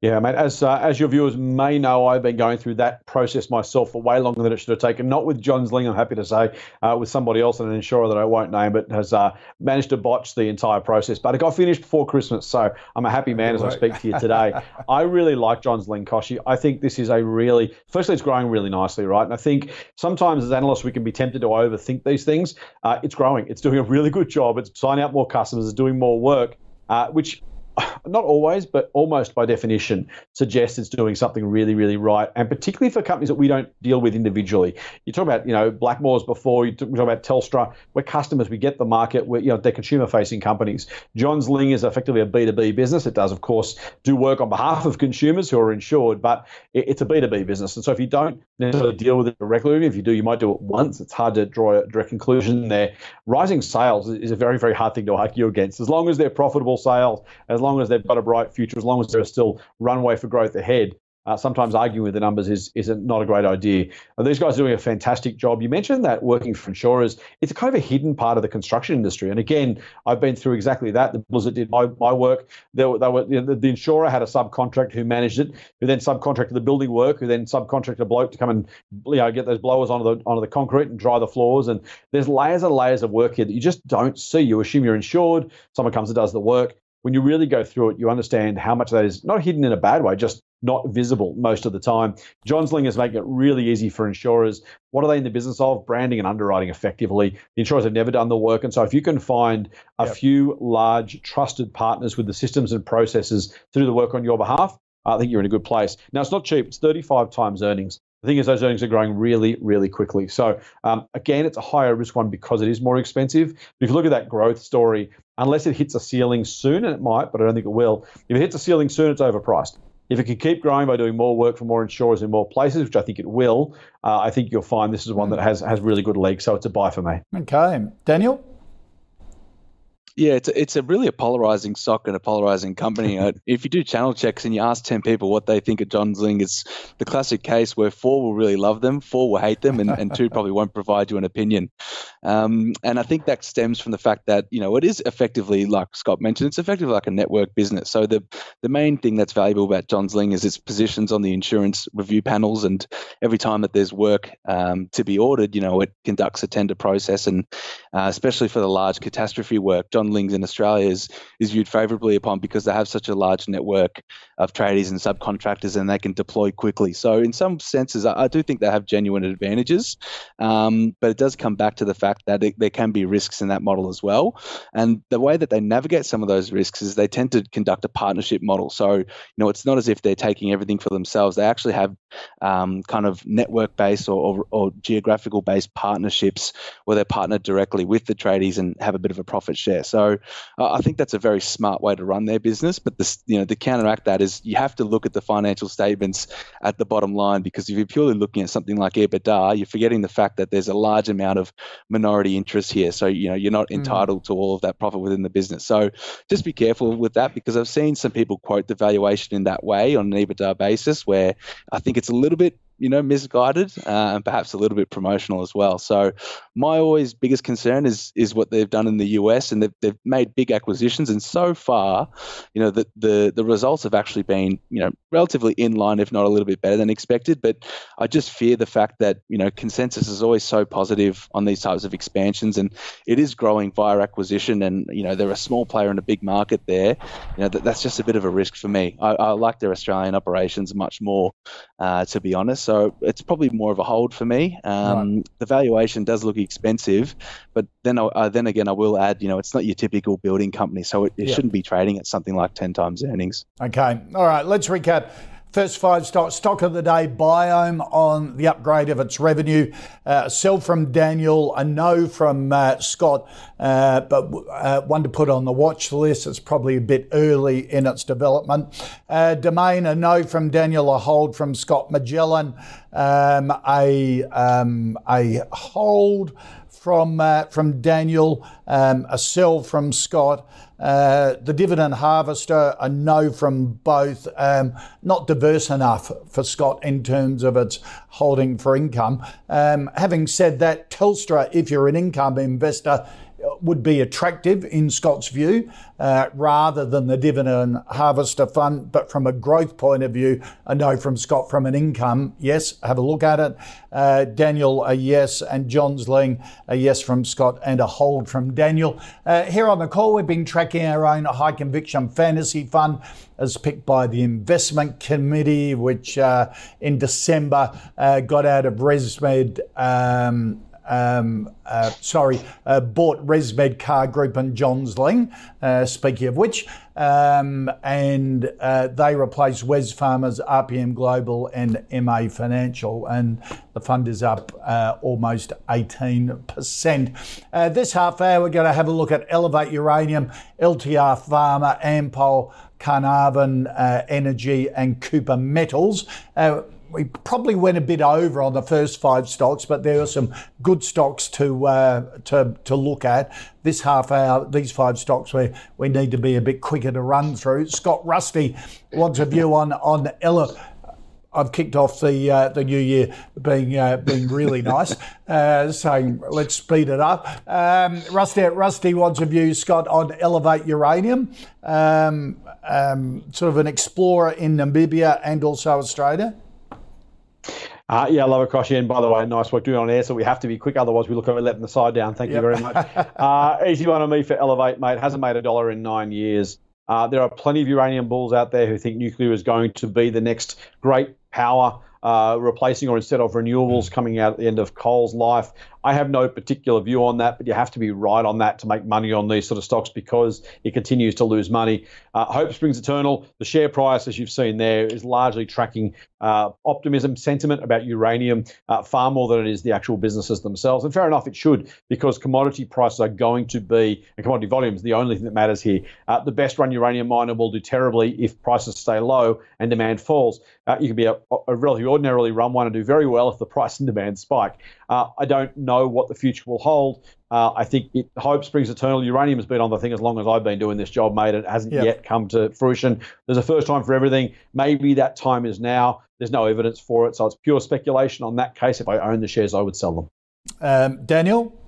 Yeah, mate. As uh, as your viewers may know, I've been going through that process myself for way longer than it should have taken. Not with Johns Lyng, I'm happy to say, uh, with somebody else, and an insurer that I won't name, but has uh, managed to botch the entire process. But it got finished before Christmas, so I'm a happy man as I speak to you today. *laughs* I really like Johns Lyng, Kochie. I think this is a really, firstly, it's growing really nicely, right? And I think sometimes as analysts, we can be tempted to overthink these things. Uh, it's growing. It's doing a really good job. It's signing up more customers. It's doing more work. Uh, which *sighs* not always, but almost by definition, suggests it's doing something really, really right. And particularly for companies that we don't deal with individually. You talk about, you know, Blackmores before, you talk about Telstra. We're customers, we get the market, we're, you know, they're consumer facing companies. Johns Lyng is effectively a B2B business. It does, of course, do work on behalf of consumers who are insured, but it's a B2B business. And so if you don't necessarily deal with it directly, if you do, you might do it once. It's hard to draw a direct conclusion there. Rising sales is a very, very hard thing to argue against. As long as they're profitable sales, as long as they've got a bright future, as long as there's still runway for growth ahead, uh, sometimes arguing with the numbers is is not a great idea. These guys are doing a fantastic job. You mentioned that working for insurers, it's kind of a hidden part of the construction industry. And again, I've been through exactly that. The that did my, my work, they, were, they were you know, the, the, insurer had a subcontractor who managed it, who then subcontracted the building work, who then subcontracted a bloke to come and you know get those blowers onto the onto the concrete and dry the floors. And there's layers and layers of work here that you just don't see. You assume you're insured. Someone comes and does the work when you really go through it, you understand how much that is not hidden in a bad way, just not visible most of the time. Johns Lyng is making it really easy for insurers. What are they in the business of? Branding and underwriting effectively. The insurers have never done the work. And so if you can find a yep. few large trusted partners with the systems and processes to do the work on your behalf, I think you're in a good place. Now, it's not cheap. It's 35 times earnings. The thing is, those earnings are growing really, really quickly. So, um, again, it's a higher risk one because it is more expensive. But if you look at that growth story, unless it hits a ceiling soon, and it might, but I don't think it will, if it hits a ceiling soon, it's overpriced. If it can keep growing by doing more work for more insurers in more places, which I think it will, uh, I think you'll find this is one that has, has really good legs. So it's a buy for me. Okay. Daniel? Yeah, it's a, it's a really a polarizing stock and a polarizing company. *laughs* Uh, if you do channel checks and you ask ten people what they think of Johns Lyng, it's the classic case where four will really love them, four will hate them, and, and two *laughs* probably won't provide you an opinion. Um, and I think that stems from the fact that you know it is effectively, like Scott mentioned, it's effectively like a network business. So the the main thing that's valuable about Johns Lyng is its positions on the insurance review panels, and every time that there's work um, to be ordered, you know, it conducts a tender process, and uh, especially for the large catastrophe work, John Lyngs in Australia is is viewed favourably upon because they have such a large network of tradies and subcontractors, and they can deploy quickly. So in some senses, I, I do think they have genuine advantages, um, but it does come back to the fact that it, there can be risks in that model as well. And the way that they navigate some of those risks is they tend to conduct a partnership model. So you know, it's not as if they're taking everything for themselves. They actually have um, kind of network based or, or, or geographical based partnerships where they're partnered directly with the tradies and have a bit of a profit share. So uh, I think that's a very smart way to run their business. But this, you know, to counteract that is you have to look at the financial statements at the bottom line because if you're purely looking at something like EBITDA, you're forgetting the fact that there's a large amount of minority interest here. So you know you're not mm. entitled mm. to all of that profit within the business. So just be careful with that because I've seen some people quote the valuation in that way on an EBITDA basis, where I think it's a little bit you know, misguided uh, and perhaps a little bit promotional as well. So my always biggest concern is is what they've done in the US, and they've, they've made big acquisitions, and so far, you know, the, the the results have actually been you know relatively in line, if not a little bit better than expected. But I just fear the fact that you know consensus is always so positive on these types of expansions, and it is growing via acquisition, and you know they're a small player in a big market there. You know that, that's just a bit of a risk for me. I, I like their Australian operations much more, uh, to be honest. So it's probably more of a hold for me. Um, right. The valuation does look expensive, but then uh, then again, I will add, you know, it's not your typical building company, so it, it yeah. shouldn't be trading at something like ten times earnings. Okay, all right. Let's recap. First five stock, stock of the day, Biome on the upgrade of its revenue. Uh, sell from Daniel, a no from uh, Scott, uh, but uh, one to put on the watch list. It's probably a bit early in its development. Uh, Domain, a no from Daniel, a hold from Scott Magellan, um, a, um, a hold from uh, from Daniel, um, a sell from Scott, uh, the dividend harvester, a no from both. Um, not diverse enough for Scott in terms of its holding for income. Um, having said that, Telstra, if you're an income investor, would be attractive in Scott's view, uh, rather than the dividend harvester fund. But from a growth point of view, a no from Scott. From an income, yes, have a look at it. Uh, Daniel, a yes, and Johns Lyng, a yes from Scott, and a hold from Daniel. Uh, here on the call, we've been tracking our own high conviction fantasy fund as picked by the investment committee, which uh, in December uh, got out of ResMed. Um, um, uh, sorry, uh, bought ResMed Car Group and Johns Lyng, uh, speaking of which, um, and uh, they replaced Wesfarmers, RPM Global, and MA Financial, and the fund is up uh, almost 18%. Uh, this half hour, we're going to have a look at Elevate Uranium, LTR Pharma, Ampol, Carnarvon Energy, and Cooper Metals we probably went a bit over on the first five stocks, but there are some good stocks to uh, to to look at. This half hour, these five stocks, we we need to be a bit quicker to run through. Scott Rusty wants a view on on Ella. I've kicked off the uh, the new year being uh, being really *laughs* nice, uh, saying let's speed it up. Um, Rusty Rusty wants a view, Scott, on Elevate Uranium, um, um, sort of an explorer in Namibia and also Australia. Uh, yeah, I love it, Kochie. And by the way, nice work doing on air. So we have to be quick, otherwise we look over letting the side down. Thank yep. you very much. *laughs* uh, easy one on me for Elevate, mate. Hasn't made a dollar in nine years. Uh, there are plenty of uranium bulls out there who think nuclear is going to be the next great power uh, replacing or instead of renewables coming out at the end of coal's life. I have no particular view on that, but you have to be right on that to make money on these sort of stocks because it continues to lose money. Uh, hope springs eternal. The share price, as you've seen there, is largely tracking uh, optimism, sentiment about uranium uh, far more than it is the actual businesses themselves. And fair enough, it should because commodity prices are going to be, and commodity volumes, the only thing that matters here. Uh, the best run uranium miner will do terribly if prices stay low and demand falls. Uh, you can be a, a relatively ordinarily run one and do very well if the price and demand spike. Uh, I don't know what the future will hold. Uh, I think it, hope springs eternal. Uranium has been on the thing as long as I've been doing this job, mate. It hasn't yep. yet come to fruition. There's a first time for everything. Maybe that time is now. There's no evidence for it, so it's pure speculation. On that case, if I own the shares, I would sell them. Um, Daniel,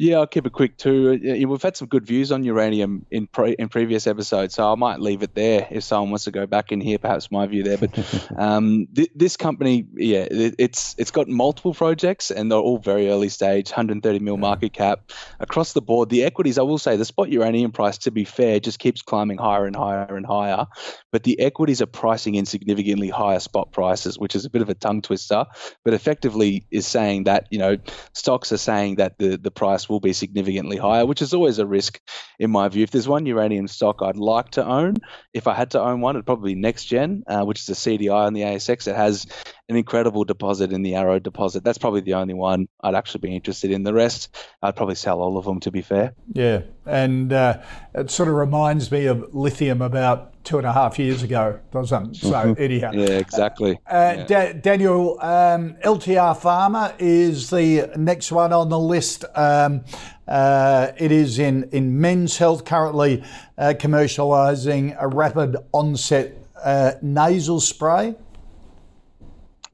yeah, I'll keep it quick too. We've had some good views on uranium in pre- in previous episodes, so I might leave it there if someone wants to go back and hear perhaps my view there. But *laughs* um, th- this company, yeah, it, it's it's got multiple projects and they're all very early stage, 130 mil market cap across the board. The equities, I will say, the spot uranium price, to be fair, just keeps climbing higher and higher and higher. But the equities are pricing in significantly higher spot prices, which is a bit of a tongue twister, but effectively is saying that you know stocks are saying that the the price will be significantly higher, which is always a risk in my view. If there's one uranium stock I'd like to own, if I had to own one, it'd probably be NexGen, uh, which is a CDI on the ASX. It has an incredible deposit in the Arrow deposit. That's probably the only one I'd actually be interested in. The rest, I'd probably sell all of them, to be fair. Yeah, and uh, it sort of reminds me of lithium about two and a half years ago, doesn't? So, mm-hmm. anyhow. Yeah, exactly. Uh, yeah. Da- Daniel, um, LTR Pharma is the next one on the list. Um, uh, it is in, in men's health, currently uh, commercialising a rapid onset uh, nasal spray.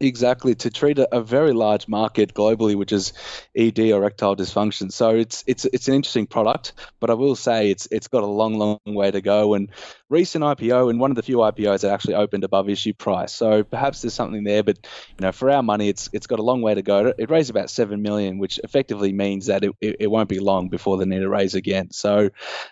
Exactly to treat a, a, very large market globally, which is ED or erectile dysfunction. So it's it's it's an interesting product, but I will say it's it's got a long long way to go. And recent IPO and one of the few IPOs that actually opened above issue price. So perhaps there's something there, but you know, for our money, it's it's got a long way to go. It raised about seven million, which effectively means that it, it, it won't be long before they need to raise again. So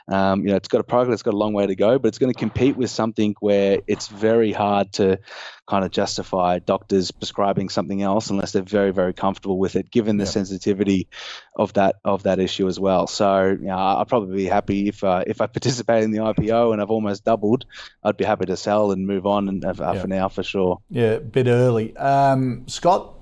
um, you know, it's got a product that's got a long way to go, but it's going to compete with something where it's very hard to kind of justify doctors prescribing something else unless they're very very comfortable with it, given the sensitivity of that of that issue as well. So you know, I'll probably be happy if uh, if I *laughs* participate in the IPO and I've almost doubled, I'd be happy to sell and move on and uh, yeah. for now for sure. Yeah, a bit early. Um, Scott.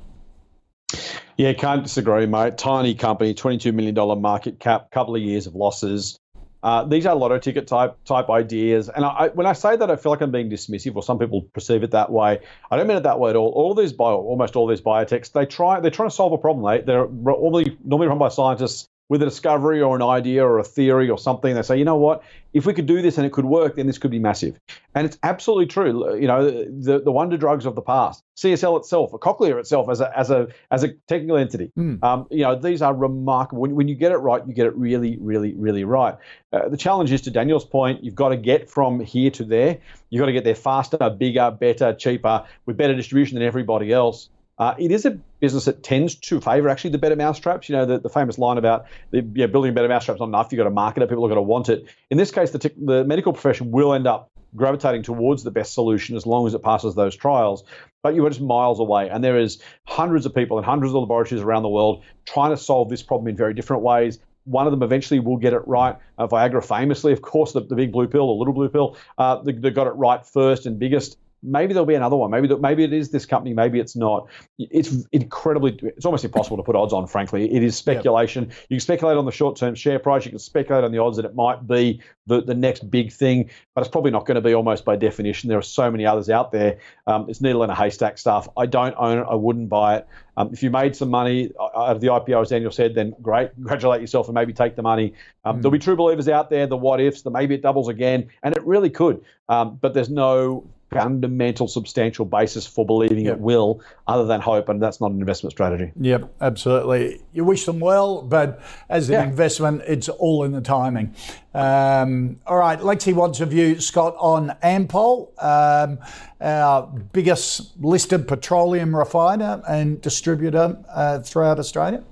Yeah, can't disagree, mate. Tiny company, $22 million market cap, couple of years of losses. Uh, these are lotto ticket type type ideas, and I, when I say that, I feel like I'm being dismissive, or some people perceive it that way. I don't mean it that way at all. All these bio, almost all these biotechs, they try they're trying to solve a problem. They they're normally normally run by scientists with a discovery or an idea or a theory or something. They say, you know what, if we could do this and it could work, then this could be massive. And it's absolutely true. You know, the, the wonder drugs of the past, CSL itself, a Cochlear itself as a as a as a technical entity. Mm. Um, you know, these are remarkable. When, when you get it right, you get it really, really, really right. Uh, the challenge is to Daniel's point, you've got to get from here to there. You've got to get there faster, bigger, better, cheaper, with better distribution than everybody else. Uh, it is a business that tends to favour actually the better mousetraps. You know, the, the famous line about the, yeah, building better mousetraps is not enough. You've got to market it. People are going to want it. In this case, the, t- the medical profession will end up gravitating towards the best solution as long as it passes those trials. But you are just miles away, and there is hundreds of people and hundreds of laboratories around the world trying to solve this problem in very different ways. One of them eventually will get it right. Uh, Viagra, famously, of course, the, the big blue pill, the little blue pill, uh, they, they got it right first and biggest maybe there'll be another one. Maybe maybe it is this company. Maybe it's not. It's incredibly. It's almost impossible to put odds on. Frankly, it is speculation. Yep. You can speculate on the short term share price. You can speculate on the odds that it might be the, the next big thing, but it's probably not going to be almost by definition. There are so many others out there. Um, it's needle in a haystack stuff. I don't own it. I wouldn't buy it. Um, if you made some money uh, out of the IPO, as Daniel said, then great. *laughs* Congratulate yourself and maybe take the money. Um, mm. There'll be true believers out there, the what ifs, the maybe it doubles again, and it really could. Um, but there's no fundamental, substantial basis for believing yep. it will, other than hope, and that's not an investment strategy. Yep, absolutely. You wish them well, but as an yeah. investment, it's all in the timing. Um, all right, Lexi wants a view, Scott, on Ampol, um, our biggest listed petroleum refiner and distributor uh, throughout Australia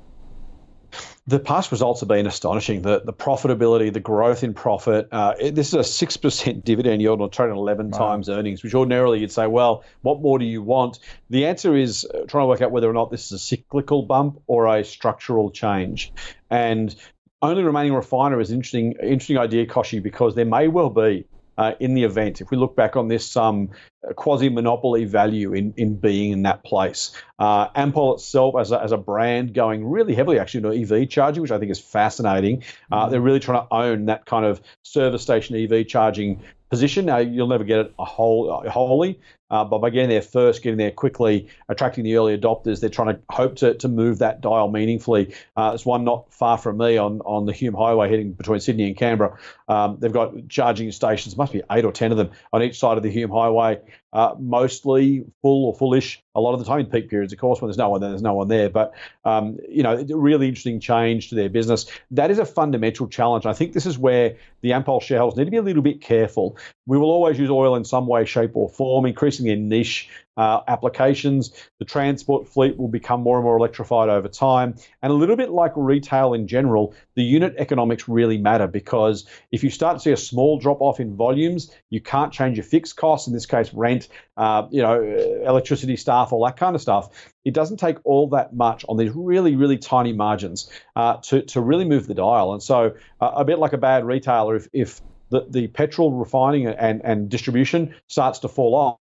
the past results have been astonishing. The the profitability, the growth in profit. Uh, it, this is a six percent dividend yield on trading eleven right. times earnings, which ordinarily you'd say, well, what more do you want? The answer is uh, trying to work out whether or not this is a cyclical bump or a structural change. And only remaining refiner is an interesting interesting idea, Kochie, because there may well be uh, in the event. If we look back on this, um, quasi monopoly value in, in being in that place. Uh, Ampol itself, as a, as a brand, going really heavily actually into EV charging, which I think is fascinating. Uh, mm-hmm. they're really trying to own that kind of service station EV charging position. Now, you'll never get it a whole, wholly, uh, but by getting there first, getting there quickly, attracting the early adopters, they're trying to hope to, to move that dial meaningfully. Uh, there's one not far from me on, on the Hume Highway heading between Sydney and Canberra. Um, they've got charging stations, must be eight or ten of them on each side of the Hume Highway, uh, mostly full or fullish. A lot of the time in peak periods, of course, when there's no one there, there's no one there. But um, you know, really interesting change to their business. That is a fundamental challenge. I think this is where the Ampol shareholders need to be a little bit careful. We will always use oil in some way, shape, or form, increasingly in niche uh, applications. The transport fleet will become more and more electrified over time. And a little bit like retail in general, the unit economics really matter because if you start to see a small drop off in volumes, you can't change your fixed costs, in this case, rent, uh, you know, electricity, staff, all that kind of stuff. It doesn't take all that much on these really, really tiny margins uh, to, to really move the dial. And so, uh, a bit like a bad retailer, if, if the, the petrol refining and, and distribution starts to fall off,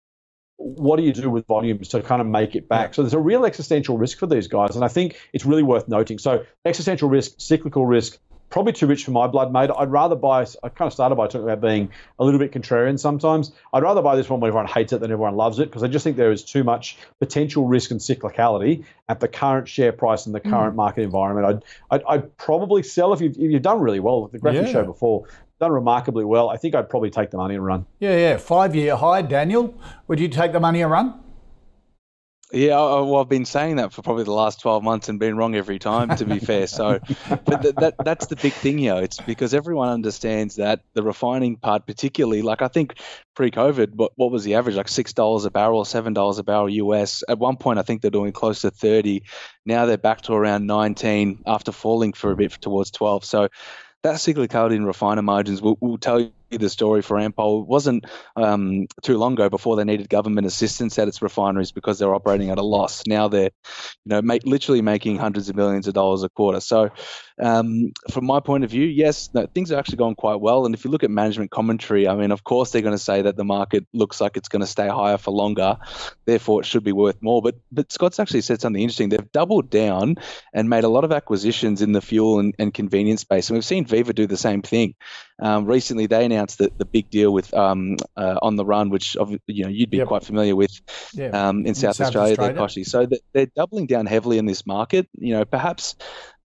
what do you do with volumes to kind of make it back? So there's a real existential risk for these guys, and I think it's really worth noting. So existential risk, cyclical risk, probably too rich for my blood, mate. I'd rather buy. I kind of started by talking about being a little bit contrarian sometimes. I'd rather buy this one when everyone hates it than everyone loves it because I just think there is too much potential risk and cyclicality at the current share price and the current mm. market environment. I'd, I'd, I'd, probably sell if you've, if you've done really well with the graphic yeah. show before done remarkably well. I think I'd probably take the money and run. Yeah, yeah. Five year high, Daniel. Would you take the money and run? Yeah, well, I've been saying that for probably the last 12 months and been wrong every time, to be fair. So, *laughs* but th- that, that's the big thing here. It's because everyone understands that the refining part, particularly, like I think pre COVID, what, what was the average? Like $6 a barrel, $7 a barrel US. At one point, I think they're doing close to 30. Now they're back to around 19 after falling for a bit towards 12. So, that cyclicality in refiner margins will, will tell you the story for Ampol. It wasn't um, too long ago before they needed government assistance at its refineries because they're operating at a loss. Now they're, you know, make, literally making hundreds of millions of dollars a quarter. So, um, from my point of view, yes, no, things are actually going quite well. And if you look at management commentary, I mean, of course they're going to say that the market looks like it's going to stay higher for longer, therefore it should be worth more. But but Scott's actually said something interesting. They've doubled down and made a lot of acquisitions in the fuel and, and convenience space, and we've seen Viva do the same thing. Um, recently, they announced that the big deal with um, uh, on the run, which you know you'd be yep. quite familiar with yeah. um, in, in South, South Australia, Australia. So they're doubling down heavily in this market. You know, perhaps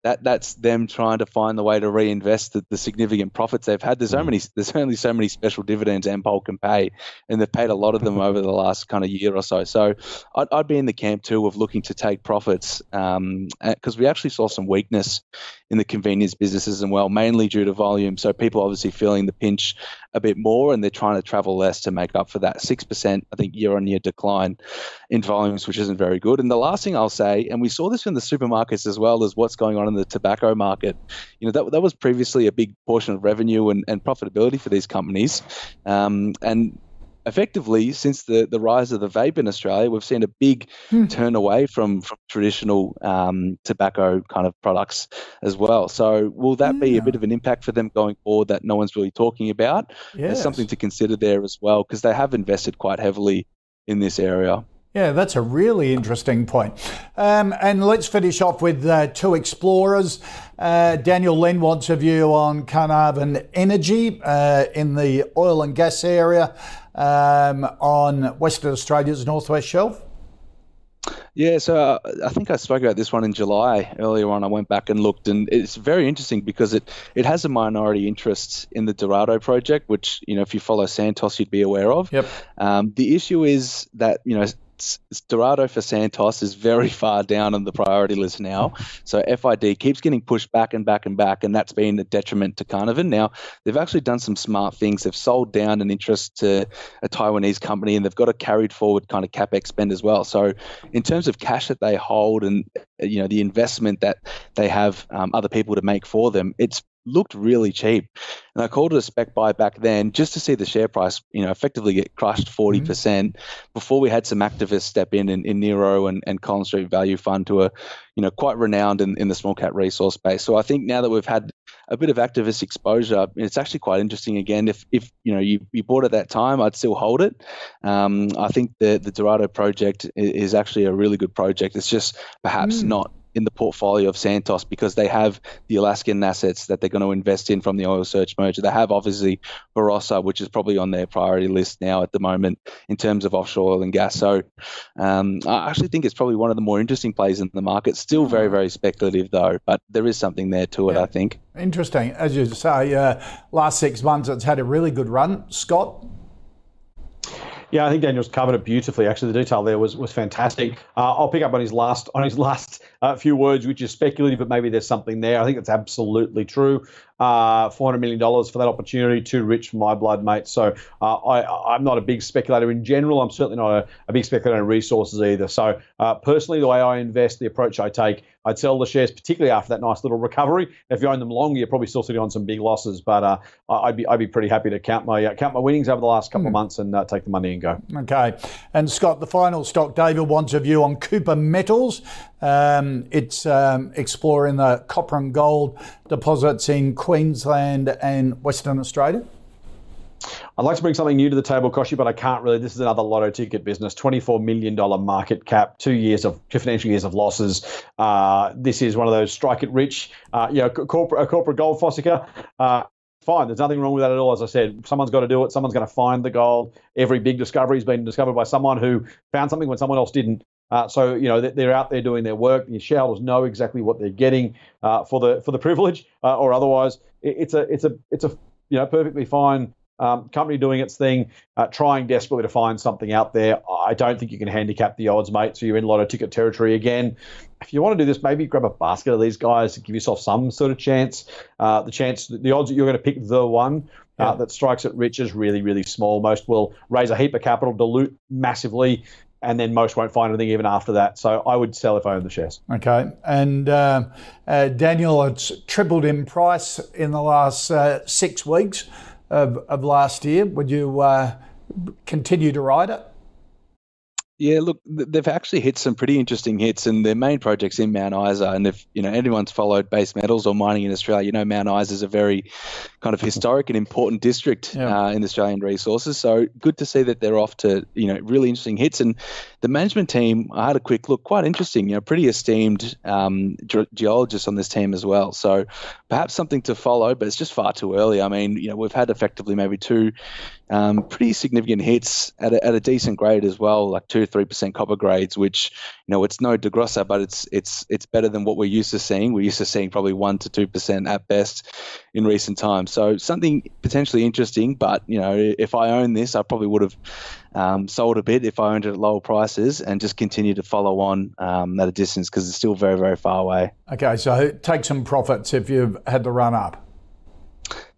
that that's them trying to find the way to reinvest the, the significant profits they've had. There's so many there's only so many special dividends Ampol can pay, and they've paid a lot of them over the last kind of year or so. So I'd, I'd be in the camp too of looking to take profits because um, we actually saw some weakness in the convenience businesses as well, mainly due to volume. So people obviously feeling the pinch a bit more, and they're trying to travel less to make up for that six percent, I think, year-on-year decline in volumes, which isn't very good. And the last thing I'll say, and we saw this in the supermarkets as well is what's going on in the tobacco market. You know, that that was previously a big portion of revenue and, and profitability for these companies, um, and effectively, since the, the rise of the vape in Australia, we've seen a big hmm. turn away from, from traditional um, tobacco kind of products as well. So, will that yeah. be a bit of an impact for them going forward that no one's really talking about? Yes. There's something to consider there as well because they have invested quite heavily in this area. Yeah, that's a really interesting point. Um, and let's finish off with uh, two explorers. Uh, Daniel Lynn wants a view on Carnarvon Energy uh, in the oil and gas area um, on Western Australia's Northwest Shelf. Yeah, so uh, I think I spoke about this one in July earlier on. I went back and looked, and it's very interesting because it, it has a minority interest in the Dorado project, which you know if you follow Santos, you'd be aware of. Yep. Um, the issue is that you know Dorado for Santos is very *laughs* far down on the priority list now. So FID keeps getting pushed back and back and back, and that's been a detriment to Carnarvon. Now, they've actually done some smart things. They've sold down an interest to a Taiwanese company, and they've got a carried forward kind of capex spend as well. So, in terms of cash that they hold and you know the investment that they have um, other people to make for them, it's looked really cheap. And I called it a spec buy back then just to see the share price, you know, effectively get crushed 40 mm-hmm. percent mm hmm before we had some activists step in in, in Nero and, and Collins Street Value Fund to a, you know, quite renowned in, in the small cap resource space. So I think now that we've had a bit of activist exposure, it's actually quite interesting again. If, if you know, you, you bought at that time, I'd still hold it. Um, I think the, the Dorado project is actually a really good project. It's just perhaps mm. not in the portfolio of Santos because they have the Alaskan assets that they're going to invest in from the Oil Search merger. They have obviously Barossa, which is probably on their priority list now at the moment in terms of offshore oil and gas. So um, I actually think it's probably one of the more interesting plays in the market. Still very, very speculative though, but there is something there to it, yeah. I think. Interesting. As you say, uh, last six months it's had a really good run. Scott? Yeah, I think Daniel's covered it beautifully. Actually, the detail there was was fantastic. Uh, I'll pick up on his last on his *laughs* last uh, few words, which is speculative, but maybe there's something there. I think it's absolutely true. Uh, $400 million for that opportunity, too rich for my blood, mate. So uh, I, I'm not a big speculator in general. I'm certainly not a, a big speculator in resources either. So uh, personally, the way I invest, the approach I take, I'd sell the shares, particularly after that nice little recovery. If you own them longer, you're probably still sitting on some big losses. But uh, I'd be I'd be pretty happy to count my uh, count my winnings over the last couple mm. of hmm. months and uh, take the money and go. Okay. And Scott, the final stock, David wants a view on Cooper Metals. Um, it's um, exploring the copper and gold deposits in Queensland and Western Australia. I'd like to bring something new to the table, Kochie, but I can't really. This is another lotto ticket business. $24 million market cap, two years of two financial years of losses. Uh, this is one of those strike it rich, uh, you know, corporate, a corporate gold fossicker. Uh, fine. There's nothing wrong with that at all. As I said, someone's got to do it. Someone's going to find the gold. Every big discovery has been discovered by someone who found something when someone else didn't. Uh, so you know they're out there doing their work. The shareholders know exactly what they're getting uh, for the for the *laughs* privilege uh, or otherwise. It's a it's a it's a you know perfectly fine um, company doing its thing, uh, trying desperately to find something out there. I don't think you can handicap the odds, mate. So you're in lotto ticket territory again. If you want to do this, maybe grab a basket of these guys to give yourself some sort of chance. Uh, the chance, the odds that you're going to pick the one uh, that strikes it rich is really, really small. Most will raise a heap of capital, dilute massively, and then most won't find anything even after that. So I would sell if I own the shares. Okay. And uh, uh, Daniel, it's tripled in price in the last uh, six weeks of, of last year. Would you uh, continue to ride it? Yeah, look, they've actually hit some pretty interesting hits, and their main projects in Mount Isa. And if you know anyone's followed base metals or mining in Australia, you know Mount Isa is a very kind of historic and important district yeah. uh, in Australian resources. So good to see that they're off to you know really interesting hits. And the management team, I had a quick look, quite interesting. You know, pretty esteemed um, ge- geologists on this team as well. So perhaps something to follow, but it's just far too early. I mean, you know, we've had effectively maybe two um, pretty significant hits at a, at a decent grade as well, like two three percent copper grades, which you know it's no DeGrussa, but it's it's it's better than what we're used to seeing. We're used to seeing probably one to two percent at best in recent times. So something potentially interesting, but you know if I own this, I probably would have um, sold a bit if I owned it at lower prices and just continue to follow on um, at a distance because it's still very very far away. Okay, so take some profits if you've had the run up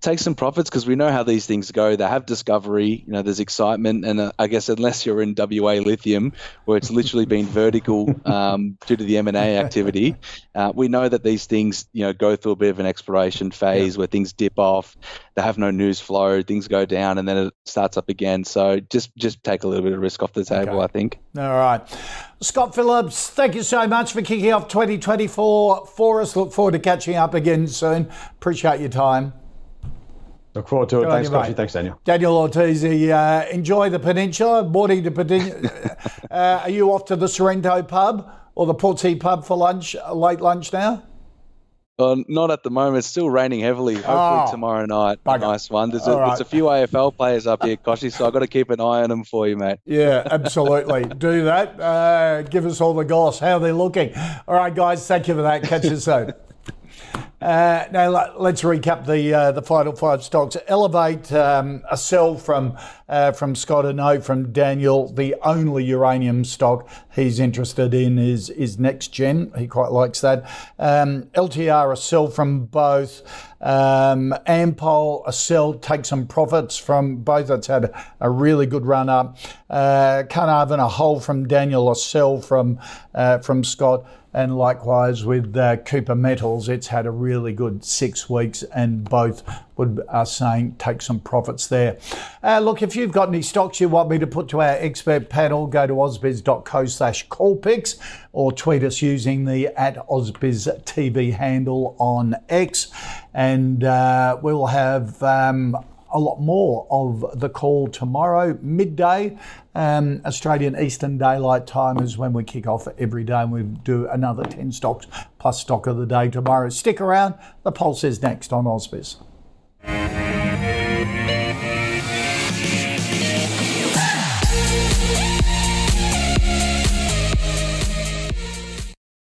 take some profits because we know how these things go. They have discovery, you know, there's excitement, and uh, I guess unless you're in WA Lithium, where it's literally been vertical *laughs* um, due to the M and A activity, uh, we know that these things, you know, go through a bit of an exploration phase yeah. where things dip off, they have no news flow, things go down, and then it starts up again. So just just take a little bit of risk off the table, okay. I think. All right. Scott Phillips, thank you so much for kicking off 2024 for us. Look forward to catching up again soon. Appreciate your time. Look forward to it. Thanks, Kochie. Thanks, Daniel. Daniel Ortisi, uh, enjoy the peninsula. Mornington peninsula. *laughs* uh, are you off to the Sorrento pub or the Portsea pub for lunch, late lunch now? Uh, not at the moment. It's still raining heavily. Hopefully oh, tomorrow night. Bugger. Nice one. There's a, right. there's a, few AFL players up here, Kochie, so I've got to keep an eye on them for you, mate. Yeah, *laughs* absolutely. Do that. Uh, give us all the goss, how they're looking. All right, guys, thank you for that. Catch you soon. *laughs* Uh, now let's recap the uh, the final five stocks. Elevate um, a sell from uh, from Scott and no from Daniel. The only uranium stock he's interested in is is NexGen. He quite likes that. Um, LTR a sell from both. Um, Ampol a sell. Take some profits from both. It's had a really good run up. Uh, Carnarvon a hold from Daniel. A sell from uh, from Scott. And likewise with uh, Cooper Metals, it's had a really good six weeks, and both would are saying take some profits there. Uh, look, if you've got any stocks you want me to put to our expert panel, go to ausbiz.co slash callpicks or tweet us using the at ausbiz TV handle on X, and uh, we'll have. Um, a lot more of the call tomorrow, midday. Um, Australian Eastern Daylight Time is when we kick off every day, and we do another 10 stocks plus stock of the day tomorrow. Stick around. The Pulse is next on Ausbiz.